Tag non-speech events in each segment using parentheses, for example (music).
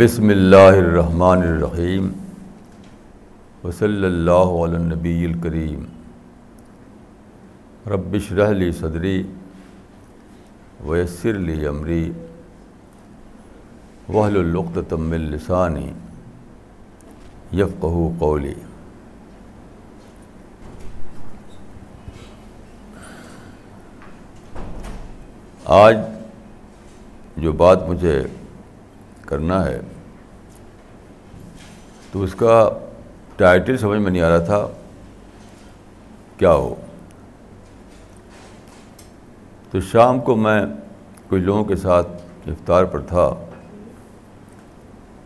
بسم اللہ الرحمن الرحیم وصلی اللہ علی النبی الکریم ربش رحلی صدری ویسر لی عمری وحل القت من لسانی یفقہ قولی آج جو بات مجھے کرنا ہے تو اس کا ٹائٹل سمجھ میں نہیں آ رہا تھا۔ کیا ہو؟ تو شام کو میں کچھ لوگوں کے ساتھ افطار پر تھا۔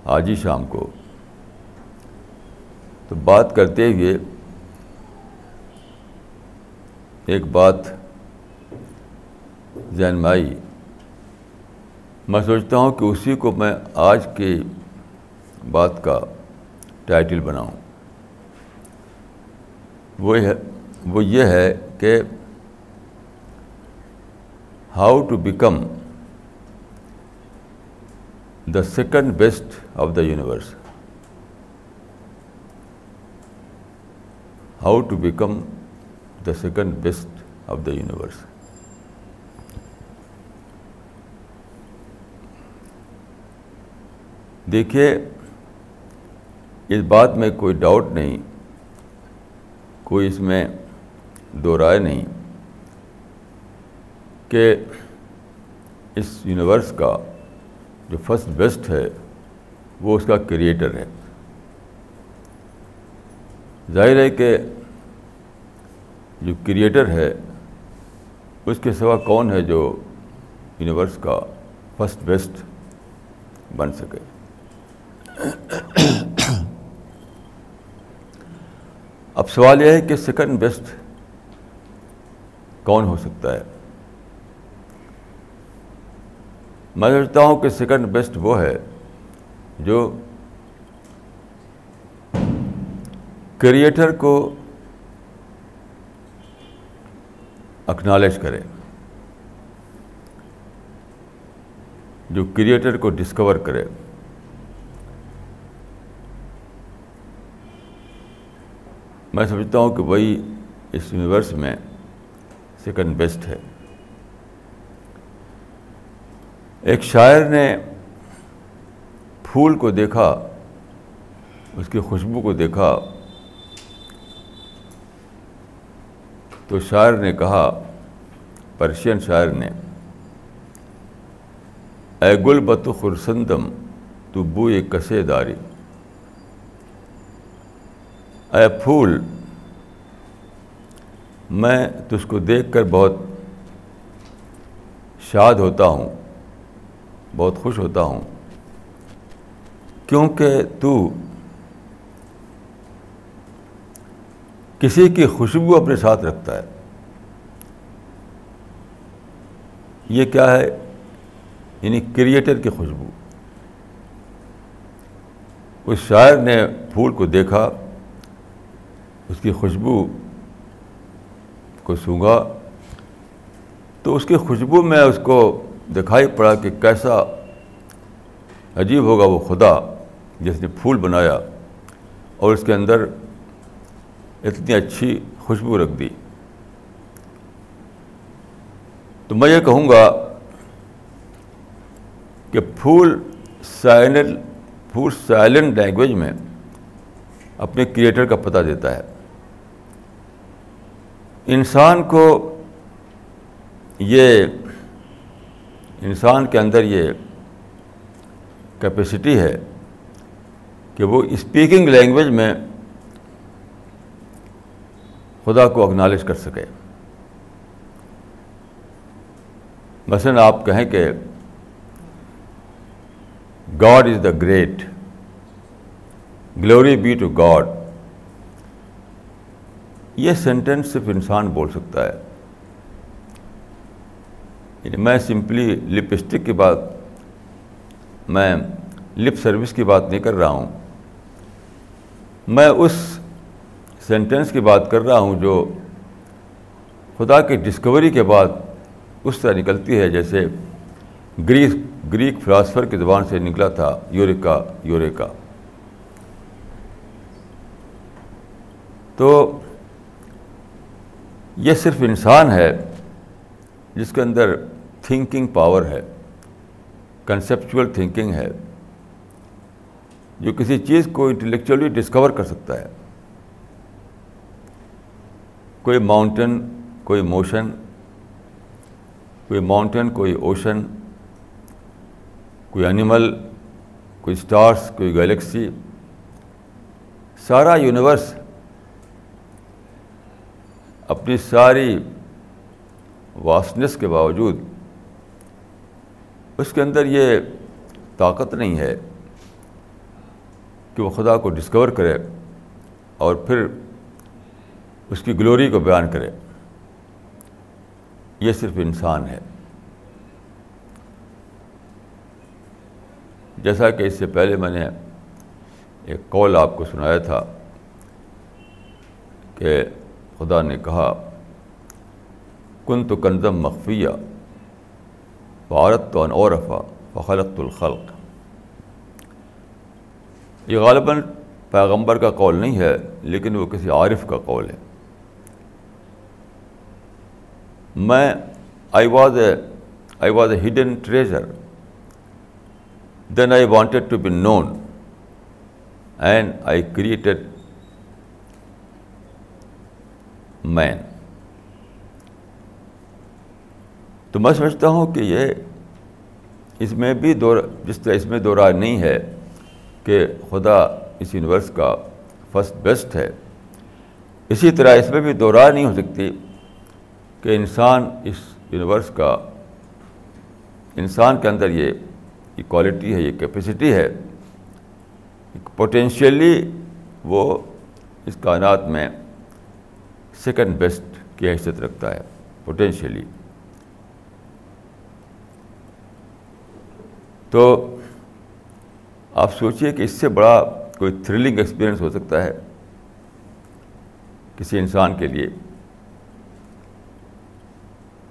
آج ہی شام کو۔ تو بات کرتے ہوئے ایک بات ذہن میں آئی۔ میں سوچتا ہوں کہ اسی کو میں آج کی بات کا ٹائٹل بناؤں۔ وہ ہے، وہ یہ ہے کہ how to become the second best of the universe. How to become the second best of the universe. دیکھیے اس بات میں کوئی ڈاؤٹ نہیں، کوئی اس میں دو رائے نہیں کہ اس یونیورس کا جو فسٹ بیسٹ ہے، وہ اس کا کریٹر ہے۔ ظاہر ہے کہ جو کریٹر ہے، اس کے سوا کون ہے جو یونیورس کا فسٹ بیسٹ بن سکے؟ اب سوال یہ ہے کہ سیکنڈ بیسٹ کون ہو سکتا ہے؟ میں سمجھتا ہوں کہ سیکنڈ بیسٹ وہ ہے جو کریٹر کو اکنالج کرے، جو کریٹر کو ڈسکور کرے۔ میں سمجھتا ہوں کہ وہی اس یونیورس میں سیکنڈ بیسٹ ہے۔ ایک شاعر نے پھول کو دیکھا، اس کی خوشبو کو دیکھا۔ تو شاعر نے کہا، پرشین شاعر نے، اے گل بت خرسندم تو بوئے کسے داری۔ اے پھول، میں تجھ کو دیکھ کر بہت شاد ہوتا ہوں، بہت خوش ہوتا ہوں، کیونکہ تو کسی کی خوشبو اپنے ساتھ رکھتا ہے۔ یہ کیا ہے؟ یعنی کریٹر کی خوشبو۔ اس شاعر نے پھول کو دیکھا۔ اس کی خوشبو کو سونگا تو اس کی خوشبو میں اس کو دکھائی پڑا کہ کیسا عجیب ہوگا وہ خدا جس نے پھول بنایا اور اس کے اندر اتنی اچھی خوشبو رکھ دی۔ تو میں یہ کہوں گا کہ پھول سائلنٹ پھول سائلنٹ لینگویج میں اپنے کریٹر کا پتہ دیتا ہے۔ انسان کو یہ انسان کے اندر یہ کیپیسٹی ہے کہ وہ اسپیکنگ لینگویج میں خدا کو اکنالج کر سکے۔ مثلاً آپ کہیں کہ God is the great glory be to God یہ سینٹینس صرف انسان بول سکتا ہے۔ یعنی میں سمپلی لپسٹک کی بات، میں لپ سروس کی بات نہیں کر رہا ہوں۔ میں اس سینٹینس کی بات کر رہا ہوں جو خدا کی ڈسکوری کے بعد اس طرح نکلتی ہے جیسے گریس، گریک فلاسفر کی زبان سے نکلا تھا، یوریکا یوریکا۔ تو یہ صرف انسان ہے جس کے اندر تھنکنگ پاور ہے کنسیپچول تھنکنگ ہے، جو کسی چیز کو انٹلیکچولی ڈسکور کر سکتا ہے۔ کوئی ماؤنٹین کوئی موشن کوئی ماؤنٹین کوئی اوشن کوئی اینیمل کوئی اسٹارس کوئی گلیکسی سارا یونیورس اپنی ساری واسنس کے باوجود اس کے اندر یہ طاقت نہیں ہے کہ وہ خدا کو ڈسکور کرے اور پھر اس کی گلوری کو بیان کرے۔ یہ صرف انسان ہے۔ جیسا کہ اس سے پہلے میں نے ایک کال آپ کو سنایا تھا کہ خدا نے کہا کن تو کنزم مخفیہ فارت تو انعورفا فخلق الخلق. یہ غالباً پیغمبر کا قول نہیں ہے، لیکن وہ کسی عارف کا قول ہے۔ میں I was a I was a hidden treasure then I wanted to be known and I created man تو میں سمجھتا ہوں کہ یہ اس میں بھی دور جس طرح اس میں دو رائے نہیں ہے کہ خدا اس یونیورس کا فسٹ بیسٹ ہے، اسی طرح اس میں بھی دو رائے نہیں ہو سکتی کہ انسان اس یونیورس کا انسان کے اندر یہ کوالٹی ہے، یہ کیپیسٹی ہے پوٹینشیلی وہ اس کائنات میں سیکنڈ بیسٹ کی حیثیت رکھتا ہے پوٹینشیلی تو آپ سوچئے کہ اس سے بڑا کوئی تھرلنگ ایکسپیرئنس ہو سکتا ہے کسی انسان کے لیے۔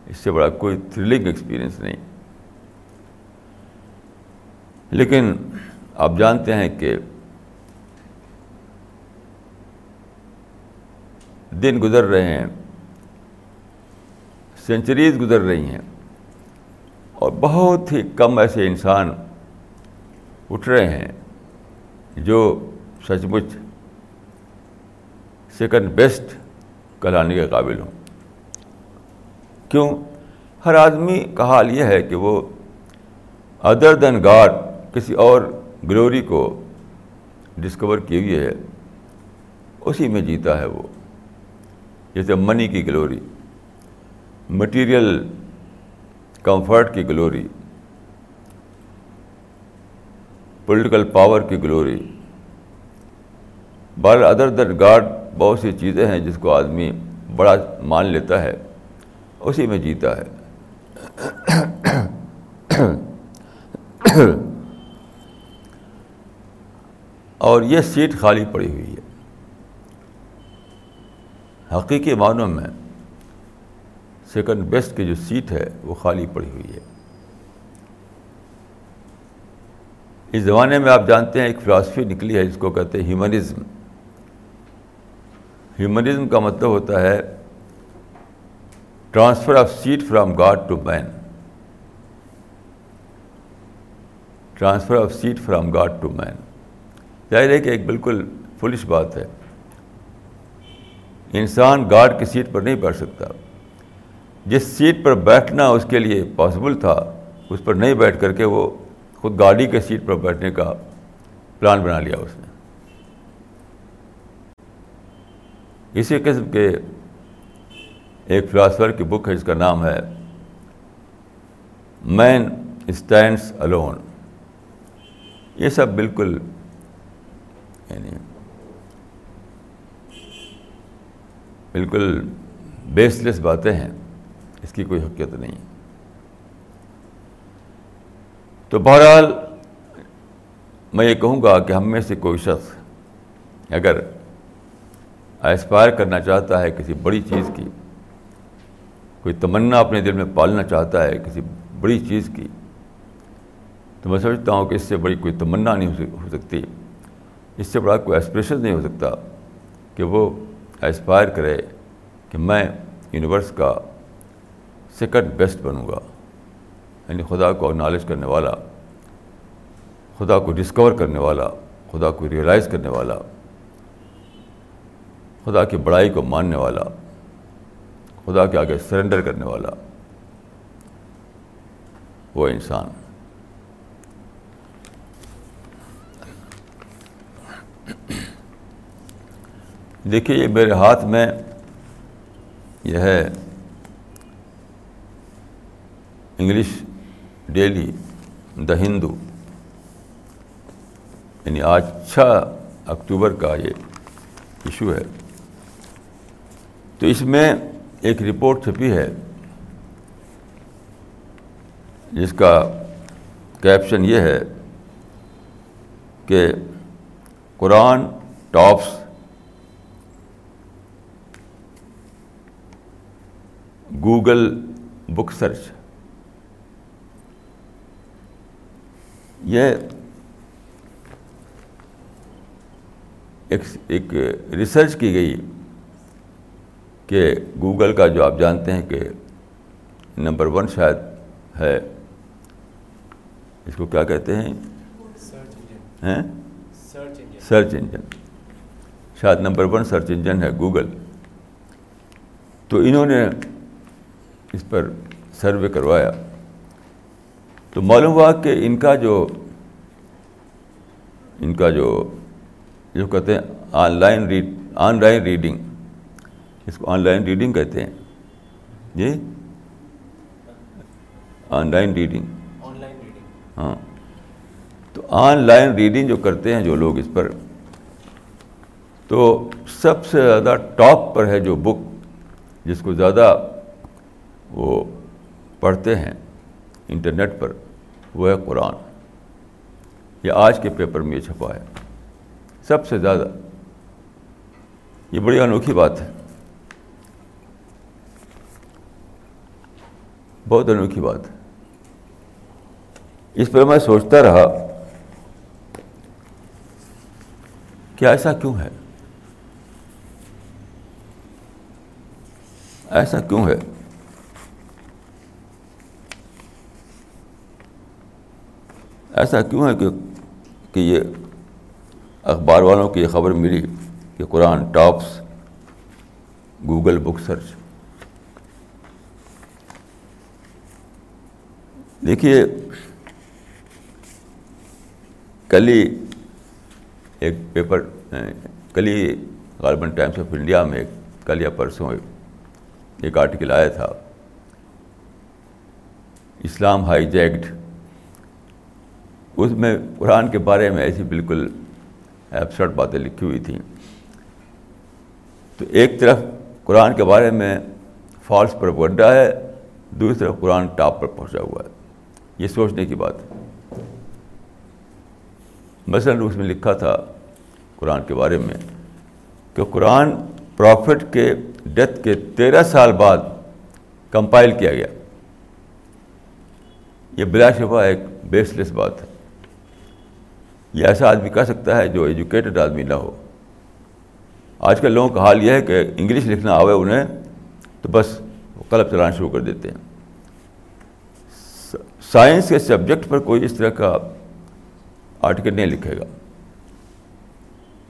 اس سے بڑا کوئی تھرلنگ ایکسپیرئنس نہیں۔ لیکن آپ جانتے ہیں کہ دن گزر رہے ہیں سینچریز گزر رہی ہیں، اور بہت ہی کم ایسے انسان اٹھ رہے ہیں جو سچ مچ سیکنڈ بیسٹ کہلانے کے قابل ہوں۔ کیوں؟ ہر آدمی کا حال یہ ہے کہ وہ ادر دین گاڈ کسی اور گلوری کو ڈسکور کی ہوئی ہے، اسی میں جیتا ہے وہ۔ جیسے منی کی گلوری مٹیریل کمفرٹ کی گلوری پولیٹیکل پاور کی glory all other than God بہت سی چیزیں ہیں جس کو آدمی بڑا مان لیتا ہے، اسی میں جیتا ہے۔ اور یہ سیٹ خالی پڑی ہوئی ہے۔ حقیقی معنوں میں سیکنڈ بیسٹ کی جو سیٹ ہے وہ خالی پڑی ہوئی ہے۔ اس زمانے میں آپ جانتے ہیں ایک فلاسفی نکلی ہے جس کو کہتے ہیں ہیومنزم ہیومنزم کا مطلب ہوتا ہے transfer of seat from God to man transfer of seat from God to man ظاہر ہے کہ ایک بالکل فلش بات ہے۔ انسان گاڈ کی سیٹ پر نہیں بیٹھ سکتا۔ جس سیٹ پر بیٹھنا اس کے لیے پاسبل تھا، اس پر نہیں بیٹھ کر کے وہ خود گاڑی کے سیٹ پر بیٹھنے کا پلان بنا لیا اس نے۔ اسی قسم کے ایک فلاسفر کی بک ہے جس کا نام ہے مین اسٹینڈس الون یہ سب بالکل یعنی بالکل بیس لیس باتیں ہیں، اس کی کوئی حقیقت نہیں۔ تو بہرحال میں یہ کہوں گا کہ ہم میں سے کوئی شخص اگر اسپائر کرنا چاہتا ہے کسی بڑی چیز کی، کوئی تمنا اپنے دل میں پالنا چاہتا ہے کسی بڑی چیز کی، تو میں سمجھتا ہوں کہ اس سے بڑی کوئی تمنا نہیں ہو سکتی۔ اس سے بڑا کوئی ایسپریشن نہیں ہو سکتا کہ وہ اسپائر کرے کہ میں یونیورس کا سیکنڈ بیسٹ بنوں گا۔ یعنی خدا کو نالج کرنے والا، خدا کو ڈسکور کرنے والا، خدا کو ریئلائز کرنے والا، خدا کی بڑائی کو ماننے والا، خدا کے آگے سرنڈر کرنے والا۔ وہ انسان۔ دیکھیے یہ میرے ہاتھ میں یہ ہے انگلش ڈیلی دا ہندو یعنی آج چھ اکتوبر کا یہ ایشو ہے۔ تو اس میں ایک رپورٹ چھپی ہے، جس کا کیپشن یہ ہے کہ Quran tops Google book search یہ ایک ریسرچ کی گئی کہ گوگل کا جو آپ جانتے ہیں کہ نمبر ون شاید ہے اس کو کیا کہتے ہیں؟ سرچ انجن شاید نمبر ون سرچ انجن ہے گوگل تو انہوں نے اس پر سروے کروایا۔ تو معلوم ہوا کہ ان کا جو ان کا جو جو کہتے ہیں online read online reading اس کو آن لائن ریڈنگ کہتے ہیں۔ جی؟ Online reading. ہاں۔ تو آن لائن ریڈنگ جو کرتے ہیں جو لوگ اس پر تو سب سے زیادہ ٹاپ پر ہے جو بک جس کو زیادہ وہ پڑھتے ہیں انٹرنیٹ پر، وہ ہے قرآن۔ یہ آج کے پیپر میں یہ چھپا ہے۔ سب سے زیادہ یہ بڑی انوکھی بات ہے۔ بہت انوکھی بات ہے۔ اس پر میں سوچتا رہا کہ ایسا کیوں ہے؟ ایسا کیوں ہے؟ ایسا کیوں ہے کہ کہ یہ اخبار والوں کی یہ خبر ملی کہ قرآن ٹاپس، گوگل بک سرچ۔ دیکھیے کل ہی ایک پیپر کل ہی غالباً ٹائمس آف انڈیا میں کل یا پرسوں ایک آرٹیکل آیا تھا۔ اسلام ہائی جیکڈ اس میں قرآن کے بارے میں ایسی بالکل ایبسرٹ باتیں لکھی ہوئی تھیں۔ تو ایک طرف قرآن کے بارے میں فالس پر گڈا ہے، دوسری طرف قرآن ٹاپ پر پہنچا ہوا ہے۔ یہ سوچنے کی بات ہے۔ مثلاً اس میں لکھا تھا قرآن کے بارے میں کہ قرآن پروفٹ کے ڈیتھ کے تیرہ سال بعد کمپائل کیا گیا۔ یہ بلا شفا ایک بیس لیس بات ہے۔ یہ ایسا آدمی کہہ سکتا ہے جو ایجوکیٹڈ آدمی نہ ہو۔ آج کل لوگوں کا حال یہ ہے کہ انگلش لکھنا آوے انہیں تو بس وہ قلب چلانا شروع کر دیتے ہیں۔ سائنس کے سبجیکٹ پر کوئی اس طرح کا آرٹیکل نہیں لکھے گا۔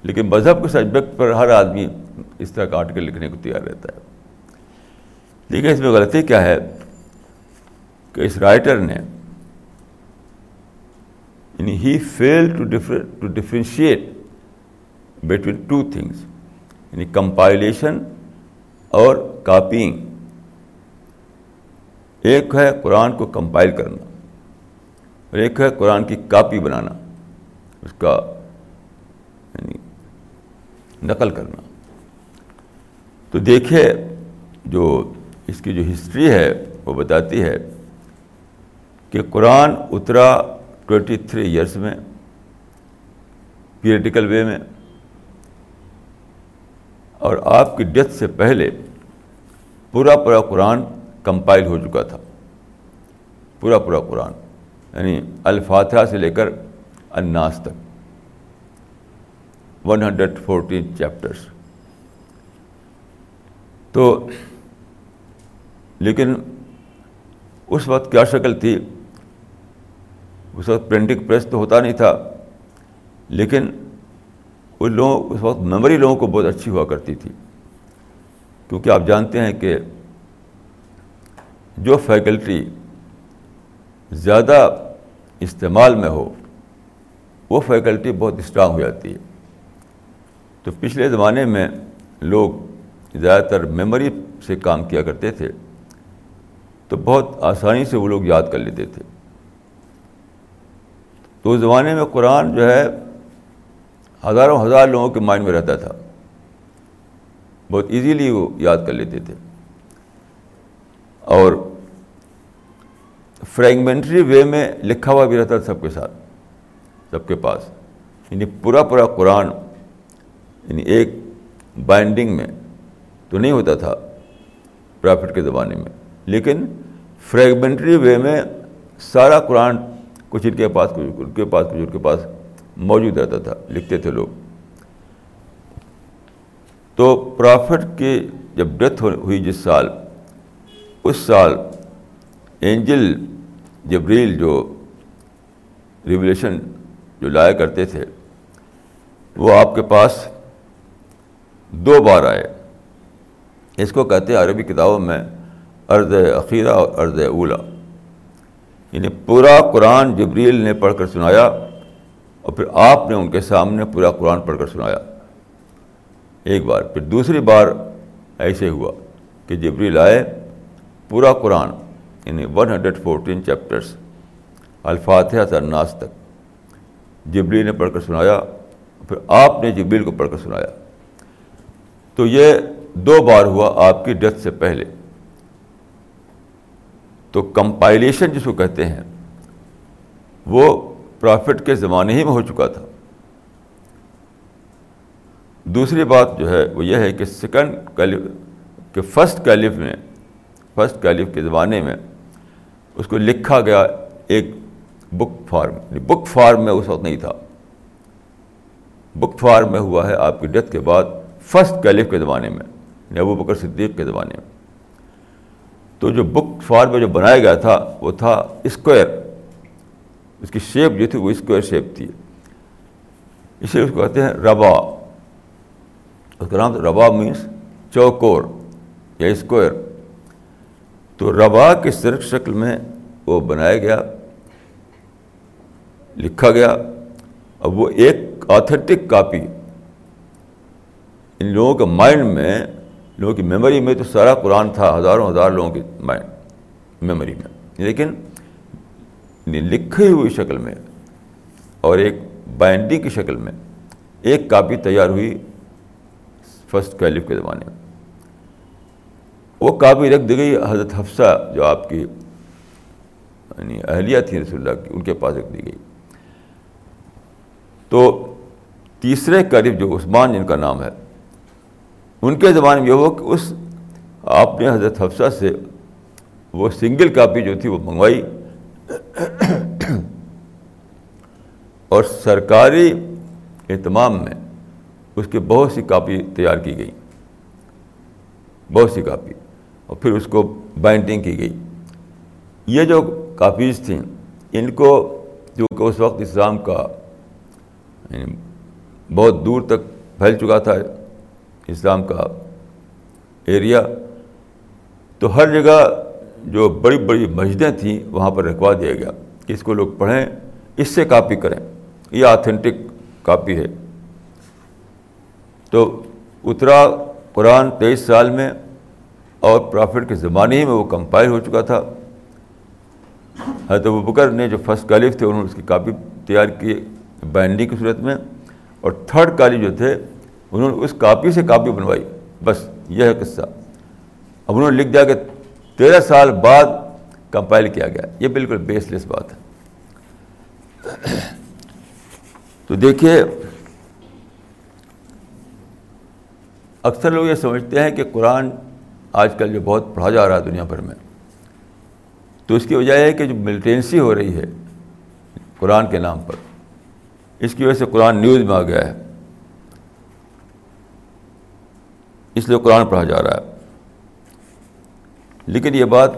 لیکن مذہب کے سبجیکٹ پر ہر آدمی اس طرح کا آرٹیکل لکھنے کو تیار رہتا ہے۔ لیکن اس میں غلطی کیا ہے کہ اس رائٹر نے یعنی he fail to to differentiate between two things یعنی کمپائلیشن اور کاپینگ ایک ہے قرآن کو کمپائل کرنا اور ایک ہے قرآن کی کاپی بنانا اس کا یعنی نقل کرنا. تو دیکھے جو اس کی جو ہسٹری ہے وہ بتاتی ہے کہ قرآن اترا ٹوینٹی تھری ایئرس میں پیریٹیکل وے میں، اور آپ کی ڈیتھ سے پہلے پورا پورا قرآن کمپائل ہو چکا تھا۔ پورا پورا قرآن یعنی الفاتحہ سے لے کر اناس تک۔ ون ہنڈریڈ فورٹین چیپٹرس تو لیکن اس وقت کیا شکل تھی؟ اس وقت پرنٹنگ پریس تو ہوتا نہیں تھا، لیکن ان لوگوں، اس وقت میموری لوگوں کو بہت اچھی ہوا کرتی تھی۔ کیونکہ آپ جانتے ہیں کہ جو فیکلٹی زیادہ استعمال میں ہو، وہ فیکلٹی بہت اسٹرانگ ہو جاتی ہے۔ تو پچھلے زمانے میں لوگ زیادہ تر میموری سے کام کیا کرتے تھے، تو بہت آسانی سے وہ لوگ یاد کر لیتے تھے۔ تو اس زمانے میں قرآن جو ہے ہزاروں ہزار لوگوں کے مائنڈ میں رہتا تھا۔ بہت ایزیلی وہ یاد کر لیتے تھے۔ اور فریگمنٹری وے میں لکھا ہوا بھی رہتا تھا سب کے ساتھ، سب کے پاس۔ یعنی پورا پورا قرآن یعنی ایک بائنڈنگ میں تو نہیں ہوتا تھا پرافٹ کے زمانے میں۔ لیکن فریگمنٹری وے میں سارا قرآن کچھ ان کے پاس، کچھ ان کے پاس، کچھ ان کے پاس موجود رہتا تھا، لکھتے تھے لوگ۔ تو پرافٹ کی جب ڈیتھ ہوئی جس سال، اس سال اینجل جبریل جو ریولیشن جو لایا کرتے تھے، وہ آپ کے پاس دو بار آئے۔ اس کو کہتے ہیں عربی کتابوں میں ارض عقیرہ اور ارض اولا۔ یعنی پورا قرآن جبریل نے پڑھ کر سنایا اور پھر آپ نے ان کے سامنے پورا قرآن پڑھ کر سنایا۔ ایک بار، پھر دوسری بار ایسے ہوا کہ جبریل آئے، پورا قرآن یعنی ون ہنڈریڈ فورٹین چیپٹرس الفاتحہ سے الناس تک۔ جبریل نے پڑھ کر سنایا، پھر آپ نے جبریل کو پڑھ کر سنایا۔ تو یہ دو بار ہوا آپ کی ڈیتھ سے پہلے۔ تو کمپائلیشن جس کو کہتے ہیں، وہ پرافٹ کے زمانے ہی میں ہو چکا تھا۔ دوسری بات جو ہے، وہ یہ ہے کہ سیکنڈ کیلف کہ فسٹ کیلف میں فسٹ کیلف کے زمانے میں اس کو لکھا گیا ایک بک فارم بک فارم میں اس وقت نہیں تھا۔ بک فارم میں ہوا ہے آپ کی ڈیتھ کے بعد فسٹ کیلف کے زمانے میں یعنی ابو بکر صدیق کے زمانے میں۔ تو جو بک فارم میں جو بنایا گیا تھا، وہ تھا اسکوائر اس کی شیپ جو تھی، وہ اسکوائر شیپ تھی۔ اسے اس کو کہتے ہیں ربا۔ اس کا نام ربا مینس چوکور یا اسکوائر تو ربا کی سرک شکل میں وہ بنایا گیا، لکھا گیا۔ اب وہ ایک آتھینٹک کاپی ان لوگوں کے مائنڈ میں لوگوں کی میموری میں تو سارا قرآن تھا، ہزاروں ہزار لوگوں کی مائنڈ میموری میں۔ لیکن لکھی ہوئی شکل میں اور ایک بائنڈنگ کی شکل میں ایک کاپی تیار ہوئی فسٹ کیلف کے زمانے میں۔ وہ کاپی رکھ دی گئی حضرت حفصہ جو آپ کی یعنی اہلیہ تھی رسول اللہ کی، ان کے پاس رکھ دی گئی۔ تو تیسرے قریب جو عثمان جن کا نام ہے ان کے زمانے میں یہ ہو کہ اس آپ نے حضرت حفصہ سے وہ سنگل کاپی جو تھی وہ منگوائی اور سرکاری اہتمام میں اس کی بہت سی کاپی تیار کی گئی، بہت سی کاپی، اور پھر اس کو بائنڈنگ کی گئی۔ یہ جو کاپیز تھیں، ان کو جو کہ اس وقت اسلام کا یعنی بہت دور تک پھیل چکا تھا اسلام کا ایریا تو ہر جگہ جو بڑی بڑی مسجدیں تھیں، وہاں پر رکھوا دیا گیا کہ اس کو لوگ پڑھیں، اس سے کاپی کریں۔ یہ آتھینٹک کاپی ہے۔ تو اترا قرآن تیئیس سال میں اور پرافٹ کے زمانے ہی میں وہ کمپائل ہو چکا تھا۔ حضرت بکر نے جو فرسٹ کالف تھے، انہوں نے اس کی کاپی تیار کی بائنڈنگ کی صورت میں۔ اور تھرڈ کالف جو تھے انہوں نے اس کاپی سے کاپی بنوائی۔ بس یہ ہے قصہ۔ اب انہوں نے لکھ دیا کہ تیرہ سال بعد کمپائل کیا گیا۔ یہ بالکل بیس لیس بات ہے۔ تو دیکھیے، اکثر لوگ یہ سمجھتے ہیں کہ قرآن آج کل جو بہت پڑھا جا رہا ہے دنیا بھر میں، تو اس کی وجہ ہے کہ جو ملٹینسی ہو رہی ہے قرآن کے نام پر، اس کی وجہ سے قرآن نیوز میں آ گیا ہے۔ اس لیے قرآن پڑھا جا رہا ہے۔ لیکن یہ بات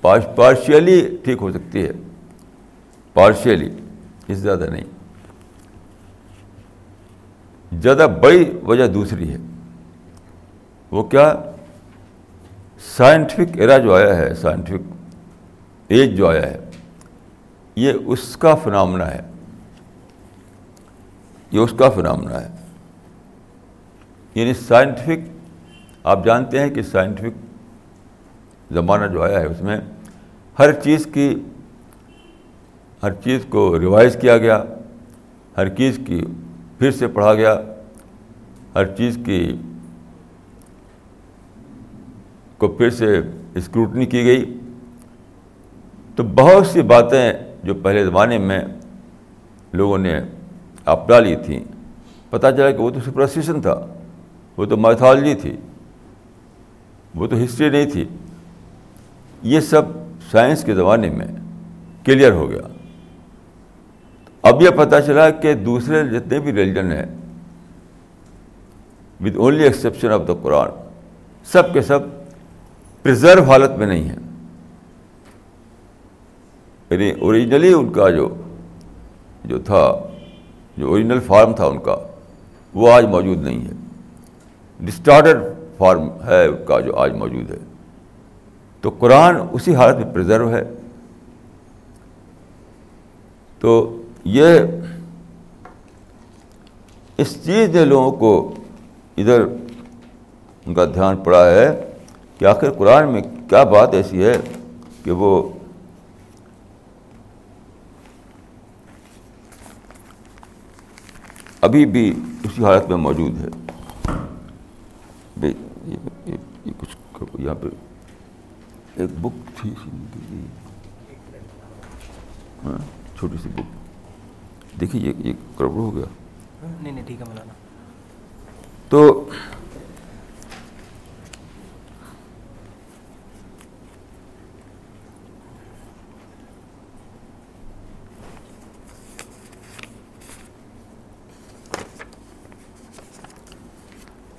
پارشیلی ٹھیک ہو سکتی ہے۔ پارشیلی اس سے زیادہ نہیں۔ زیادہ بڑی وجہ دوسری ہے۔ وہ کیا؟ سائنٹیفک ایرا جو آیا ہے سائنٹیفک ایج جو آیا ہے، یہ اس کا فنامنا ہے۔ یہ اس کا فنامنا ہے۔ یعنی سائنٹیفک آپ جانتے ہیں کہ سائنٹیفک زمانہ جو آیا ہے، اس میں ہر چیز کی، ہر چیز کو ریوائز کیا گیا، ہر چیز کی پھر سے پڑھا گیا، ہر چیز کی کو پھر سے اسکروٹنی کی گئی۔ تو بہت سی باتیں جو پہلے زمانے میں لوگوں نے اپنا لی تھیں، پتہ چلا کہ وہ تو سپرسٹیشن تھا۔ وہ تو میتھالوجی تھی، وہ تو ہسٹری نہیں تھی۔ یہ سب سائنس کے زمانے میں کلیئر ہو گیا۔ اب یہ پتہ چلا کہ دوسرے جتنے بھی ریلیجن ہیں with only exception of the Quran سب کے سب پرزرو حالت میں نہیں ہیں۔ یعنی اوریجنلی ان کا جو جو تھا، جو اوریجنل فارم تھا ان کا، وہ آج موجود نہیں ہے۔ ڈسٹارٹڈ فارم ہے کا جو آج موجود ہے۔ تو قرآن اسی حالت میں پرزرو ہے۔ تو یہ اس چیز نے لوگوں کو ادھر ان کا دھیان پڑا ہے کہ آخر قرآن میں کیا بات ایسی ہے کہ وہ ابھی بھی اسی حالت میں موجود ہے۔ کچھ یہاں پہ ایک بک تھی۔ ہاں چھوٹی سی بک۔ دیکھیے یہ کروڑ ہو گیا۔ نہیں نہیں ٹھیک ہے مولانا تو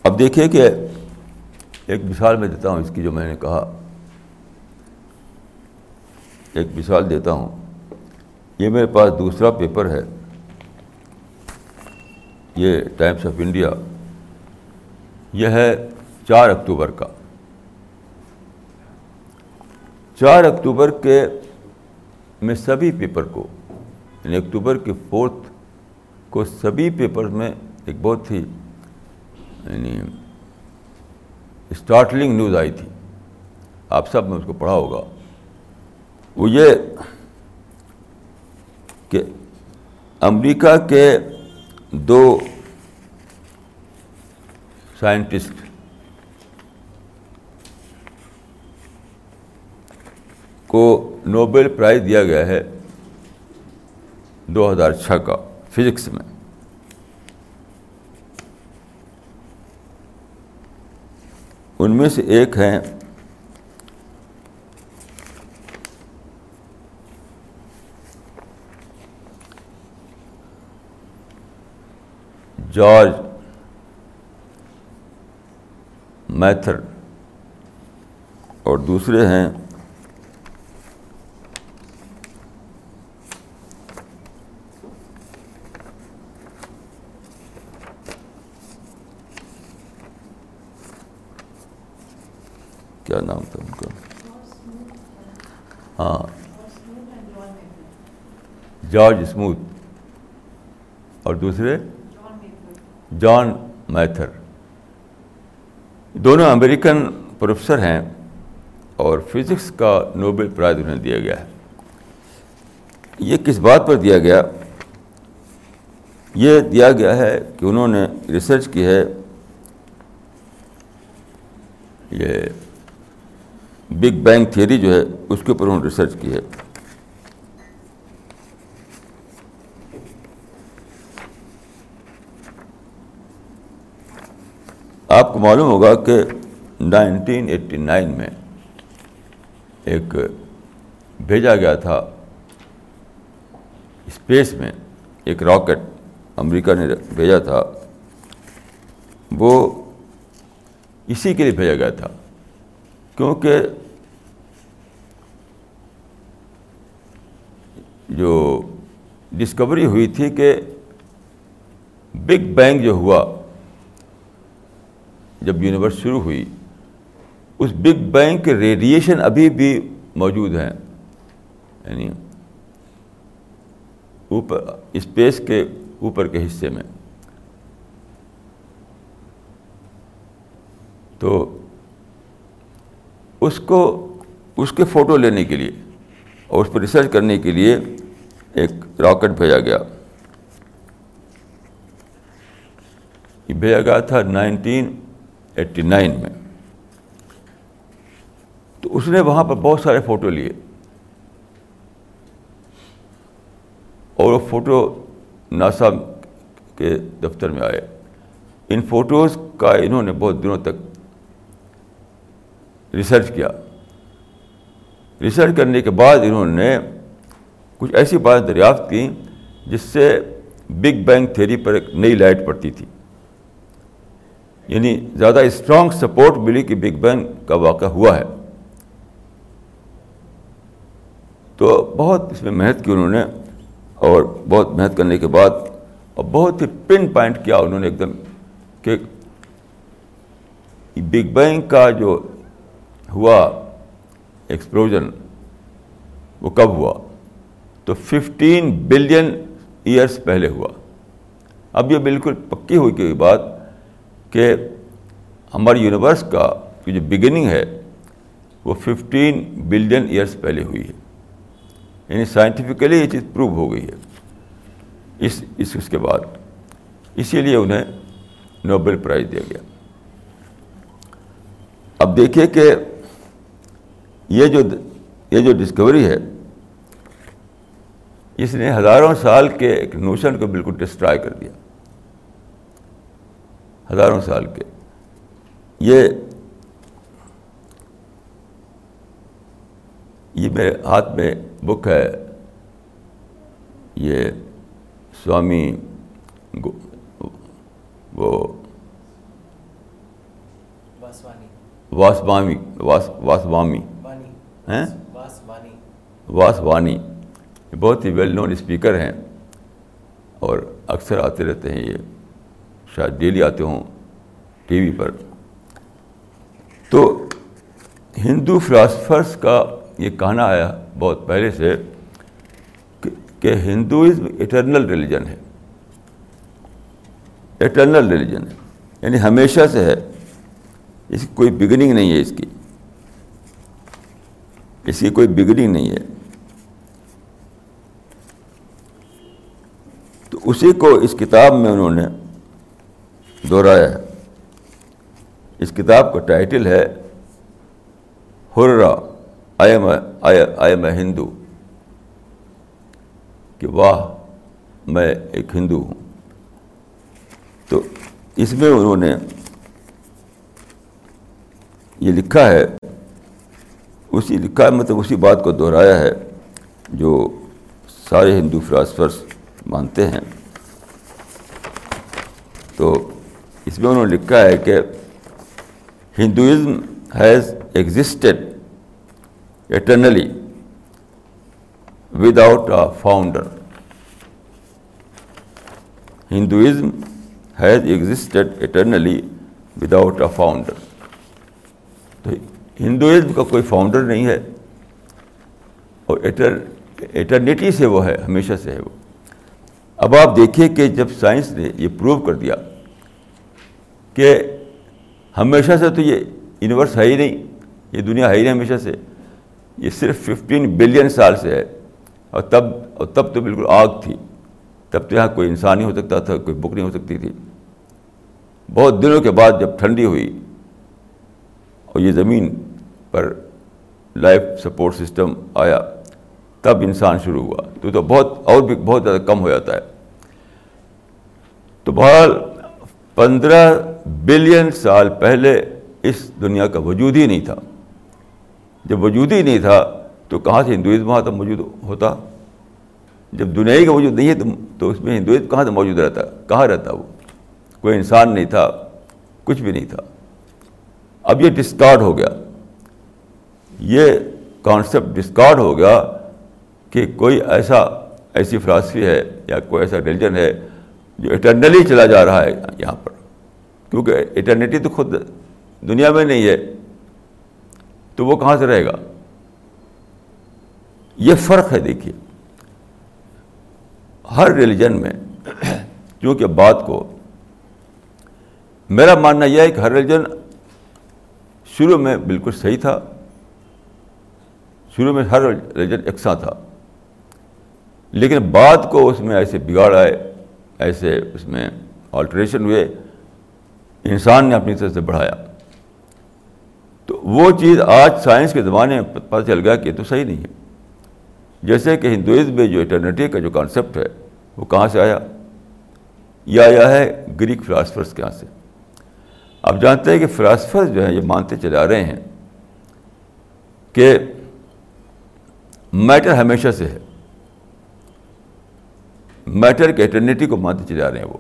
اب دیکھیے کہ ایک مثال میں دیتا ہوں اس کی جو میں نے کہا۔ ایک مثال دیتا ہوں۔ یہ میرے پاس دوسرا پیپر ہے۔ یہ ٹائمس آف انڈیا۔ یہ ہے چار اکتوبر کا۔ چار اکتوبر کے میں سبھی پیپر کو یعنی اکتوبر کے فورتھ کو سبھی پیپر میں ایک بہت ہی یعنی اسٹارٹلنگ نیوز آئی تھی۔ آپ سب نے اس کو پڑھا ہوگا۔ وہ یہ کہ امریکہ کے دو سائنٹسٹ کو نوبل پرائز دیا گیا ہے دو ہزار چھ کا فزکس میں۔ ان میں سے ایک ہیں جارج میتھر اور دوسرے ہیں کیا نام تھا ان کا ہاں۔ جارج اسموتھ اور دوسرے؟ جان میتھر۔ دونوں امریکن پروفیسر ہیں اور فزکس کا نوبل پرائز انہیں دیا گیا ہے۔ یہ کس بات پر دیا گیا؟ یہ دیا گیا ہے کہ انہوں نے ریسرچ کی ہے۔ یہ بگ بینگ تھیوری جو ہے، اس کے اوپر انہوں نے ریسرچ کی ہے۔ آپ کو معلوم ہوگا کہ نائنٹین ایٹی نائن میں ایک بھیجا گیا تھا اسپیس میں، ایک راکٹ امریکہ نے بھیجا تھا۔ وہ اسی کے لیے بھیجا گیا تھا۔ کیونکہ جو ڈسکوری ہوئی تھی کہ بگ بینگ جو ہوا، جب یونیورس شروع ہوئی، اس بگ بینگ کے ریڈیشن ابھی بھی موجود ہیں۔ یعنی اوپر اسپیس کے اوپر کے حصے میں۔ تو اس کو، اس کے فوٹو لینے کے لیے اور اس پر ریسرچ کرنے کے لیے ایک راکٹ بھیجا گیا۔ یہ بھیجا گیا تھا نائنٹین ایٹی نائن میں۔ تو اس نے وہاں پر بہت سارے فوٹو لیے۔ اور وہ فوٹو ناسا کے دفتر میں آئے۔ ان فوٹوز کا انہوں نے بہت دنوں تک ریسرچ کیا۔ ریسرچ کرنے کے بعد انہوں نے کچھ ایسی بات دریافت کی جس سے بگ بینگ تھیری پر ایک نئی لائٹ پڑتی تھی۔ یعنی زیادہ اسٹرانگ سپورٹ ملی کہ بگ بینگ کا واقعہ ہوا ہے۔ تو بہت اس میں محنت کی انہوں نے اور بہت محنت کرنے کے بعد اور بہت ہی پن پوائنٹ کیا انہوں نے ایک دم کہ بگ بینگ کا جو ہوا ایکسپلوژن وہ کب ہوا؟ تو ففٹین بلین ایئرس پہلے ہوا۔ اب یہ بالکل پکی ہوئی کی بات کہ ہماری یونیورس کا جو بگننگ ہے، وہ ففٹین بلین ایئرس پہلے ہوئی ہے۔ یعنی سائنٹیفکلی یہ چیز پروو ہو گئی ہے۔ اس اس اس کے بعد۔ اسی لیے انہیں نوبل پرائز دیا گیا۔ اب دیکھیے کہ یہ جو یہ جو ڈسکوری ہے اس نے ہزاروں سال کے ایک نوشن کو بالکل ڈسٹرائے کر دیا۔ ہزاروں سال کے۔ یہ یہ میرے ہاتھ میں بک ہے۔ یہ سوامی وہ واسوامی واسوامی ہیں؟ واسوانی۔ بہت ہی ویل نون اسپیکر ہیں۔ اور اکثر آتے رہتے ہیں یہ۔ شاید ڈیلی آتے ہوں ٹی وی پر۔ تو ہندو فلاسفرس کا یہ کہنا آیا بہت پہلے سے کہ ہندوازم اٹرنل ریلیجن ہے۔ اٹرنل ریلیجن ہے۔ یعنی ہمیشہ سے ہے۔ اس کی کوئی بگننگ نہیں ہے اس کی۔ اس کی کوئی بگننگ نہیں ہے۔ تو اسی کو اس کتاب میں انہوں نے دہرایا ہے۔ اس کتاب کا ٹائٹل ہے، ہررا آئی ایم اے ہندو۔ کہ واہ، میں ایک ہندو ہوں۔ تو اس میں انہوں نے یہ لکھا ہے اسی لکھا ہے مطلب اسی بات کو دہرایا ہے جو سارے ہندو فلاسفرس مانتے ہیں۔ تو اس میں انہوں نے لکھا ہے کہ Hinduism has existed eternally without a founder Hinduism has existed eternally without a founder تو ہندوازم کا کوئی فاؤنڈر نہیں ہے اور ایٹرنیٹی سے وہ ہے، ہمیشہ سے ہے وہ۔ اب آپ دیکھیے کہ جب سائنس نے یہ پروو کر دیا کہ ہمیشہ سے تو یہ یونیورس ہے ہی نہیں، یہ دنیا ہے ہی نہیں ہمیشہ سے، یہ صرف ففٹین بلین سال سے ہے۔ اور تب اور تب تو بالکل آگ تھی۔ تب تو یہاں کوئی انسان نہیں ہو سکتا تھا، کوئی بک نہیں ہو سکتی تھی۔ بہت دنوں کے بعد جب ٹھنڈی ہوئی اور یہ زمین پر لائف سپورٹ سسٹم آیا، تب انسان شروع ہوا۔ تو تو بہت، اور بھی بہت زیادہ کم ہو جاتا ہے۔ تو بہرحال پندرہ بلین سال پہلے اس دنیا کا وجود ہی نہیں تھا۔ جب وجود ہی نہیں تھا، تو کہاں سے ہندوازم وہاں تک موجود ہوتا؟ جب دنیا کا وجود نہیں ہے، تو اس میں ہندوازم کہاں سے موجود رہتا؟ کہاں رہتا وہ؟ کوئی انسان نہیں تھا، کچھ بھی نہیں تھا۔ اب یہ ڈسکارڈ ہو گیا۔ یہ کانسیپٹ ڈسکارڈ ہو گیا کہ کوئی ایسا، ایسی فلاسفی ہے یا کوئی ایسا ریلیجن ہے جو اٹرنلی چلا جا رہا ہے یہاں پر۔ کیونکہ اٹرنیٹی تو خود دنیا میں نہیں ہے، تو وہ کہاں سے رہے گا؟ یہ فرق ہے دیکھیے۔ ہر ریلیجن میں (clears throat) کیونکہ بات کو میرا ماننا یہ ہے کہ ہر ریلیجن شروع میں بالکل صحیح تھا۔ شروع میں ہر ریلیجن یکساں تھا۔ لیکن بات کو اس میں ایسے بگاڑ آئے، ایسے اس میں آلٹریشن ہوئے، انسان نے اپنی طرف سے بڑھایا۔ تو وہ چیز آج سائنس کے زمانے میں پتہ چل گیا کہ تو صحیح نہیں ہے۔ جیسے کہ ہندوازم میں جو اٹرنیٹی کا جو کانسیپٹ ہے، وہ کہاں سے آیا؟ یہ آیا ہے گریک فلاسفرس کے یہاں سے۔ اب جانتے ہیں کہ فلاسفر جو ہیں، یہ مانتے چلے آ رہے ہیں کہ میٹر ہمیشہ سے ہے۔ میٹر کے اٹرنیٹی کو مانتے چلے آ رہے ہیں وہ۔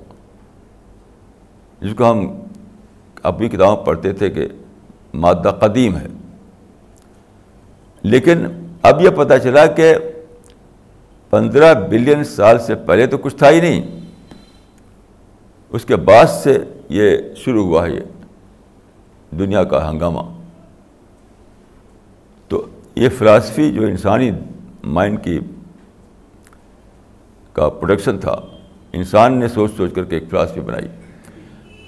جس کو ہم اپنی کتابوں پڑھتے تھے کہ مادہ قدیم ہے۔ لیکن اب یہ پتہ چلا کہ پندرہ بلین سال سے پہلے تو کچھ تھا ہی نہیں۔ اس کے بعد سے یہ شروع ہوا ہے۔ یہ دنیا کا ہنگامہ۔ یہ فلاسفی جو انسانی مائنڈ کی کا پروڈکشن تھا، انسان نے سوچ سوچ کر کے ایک فلاسفی بنائی۔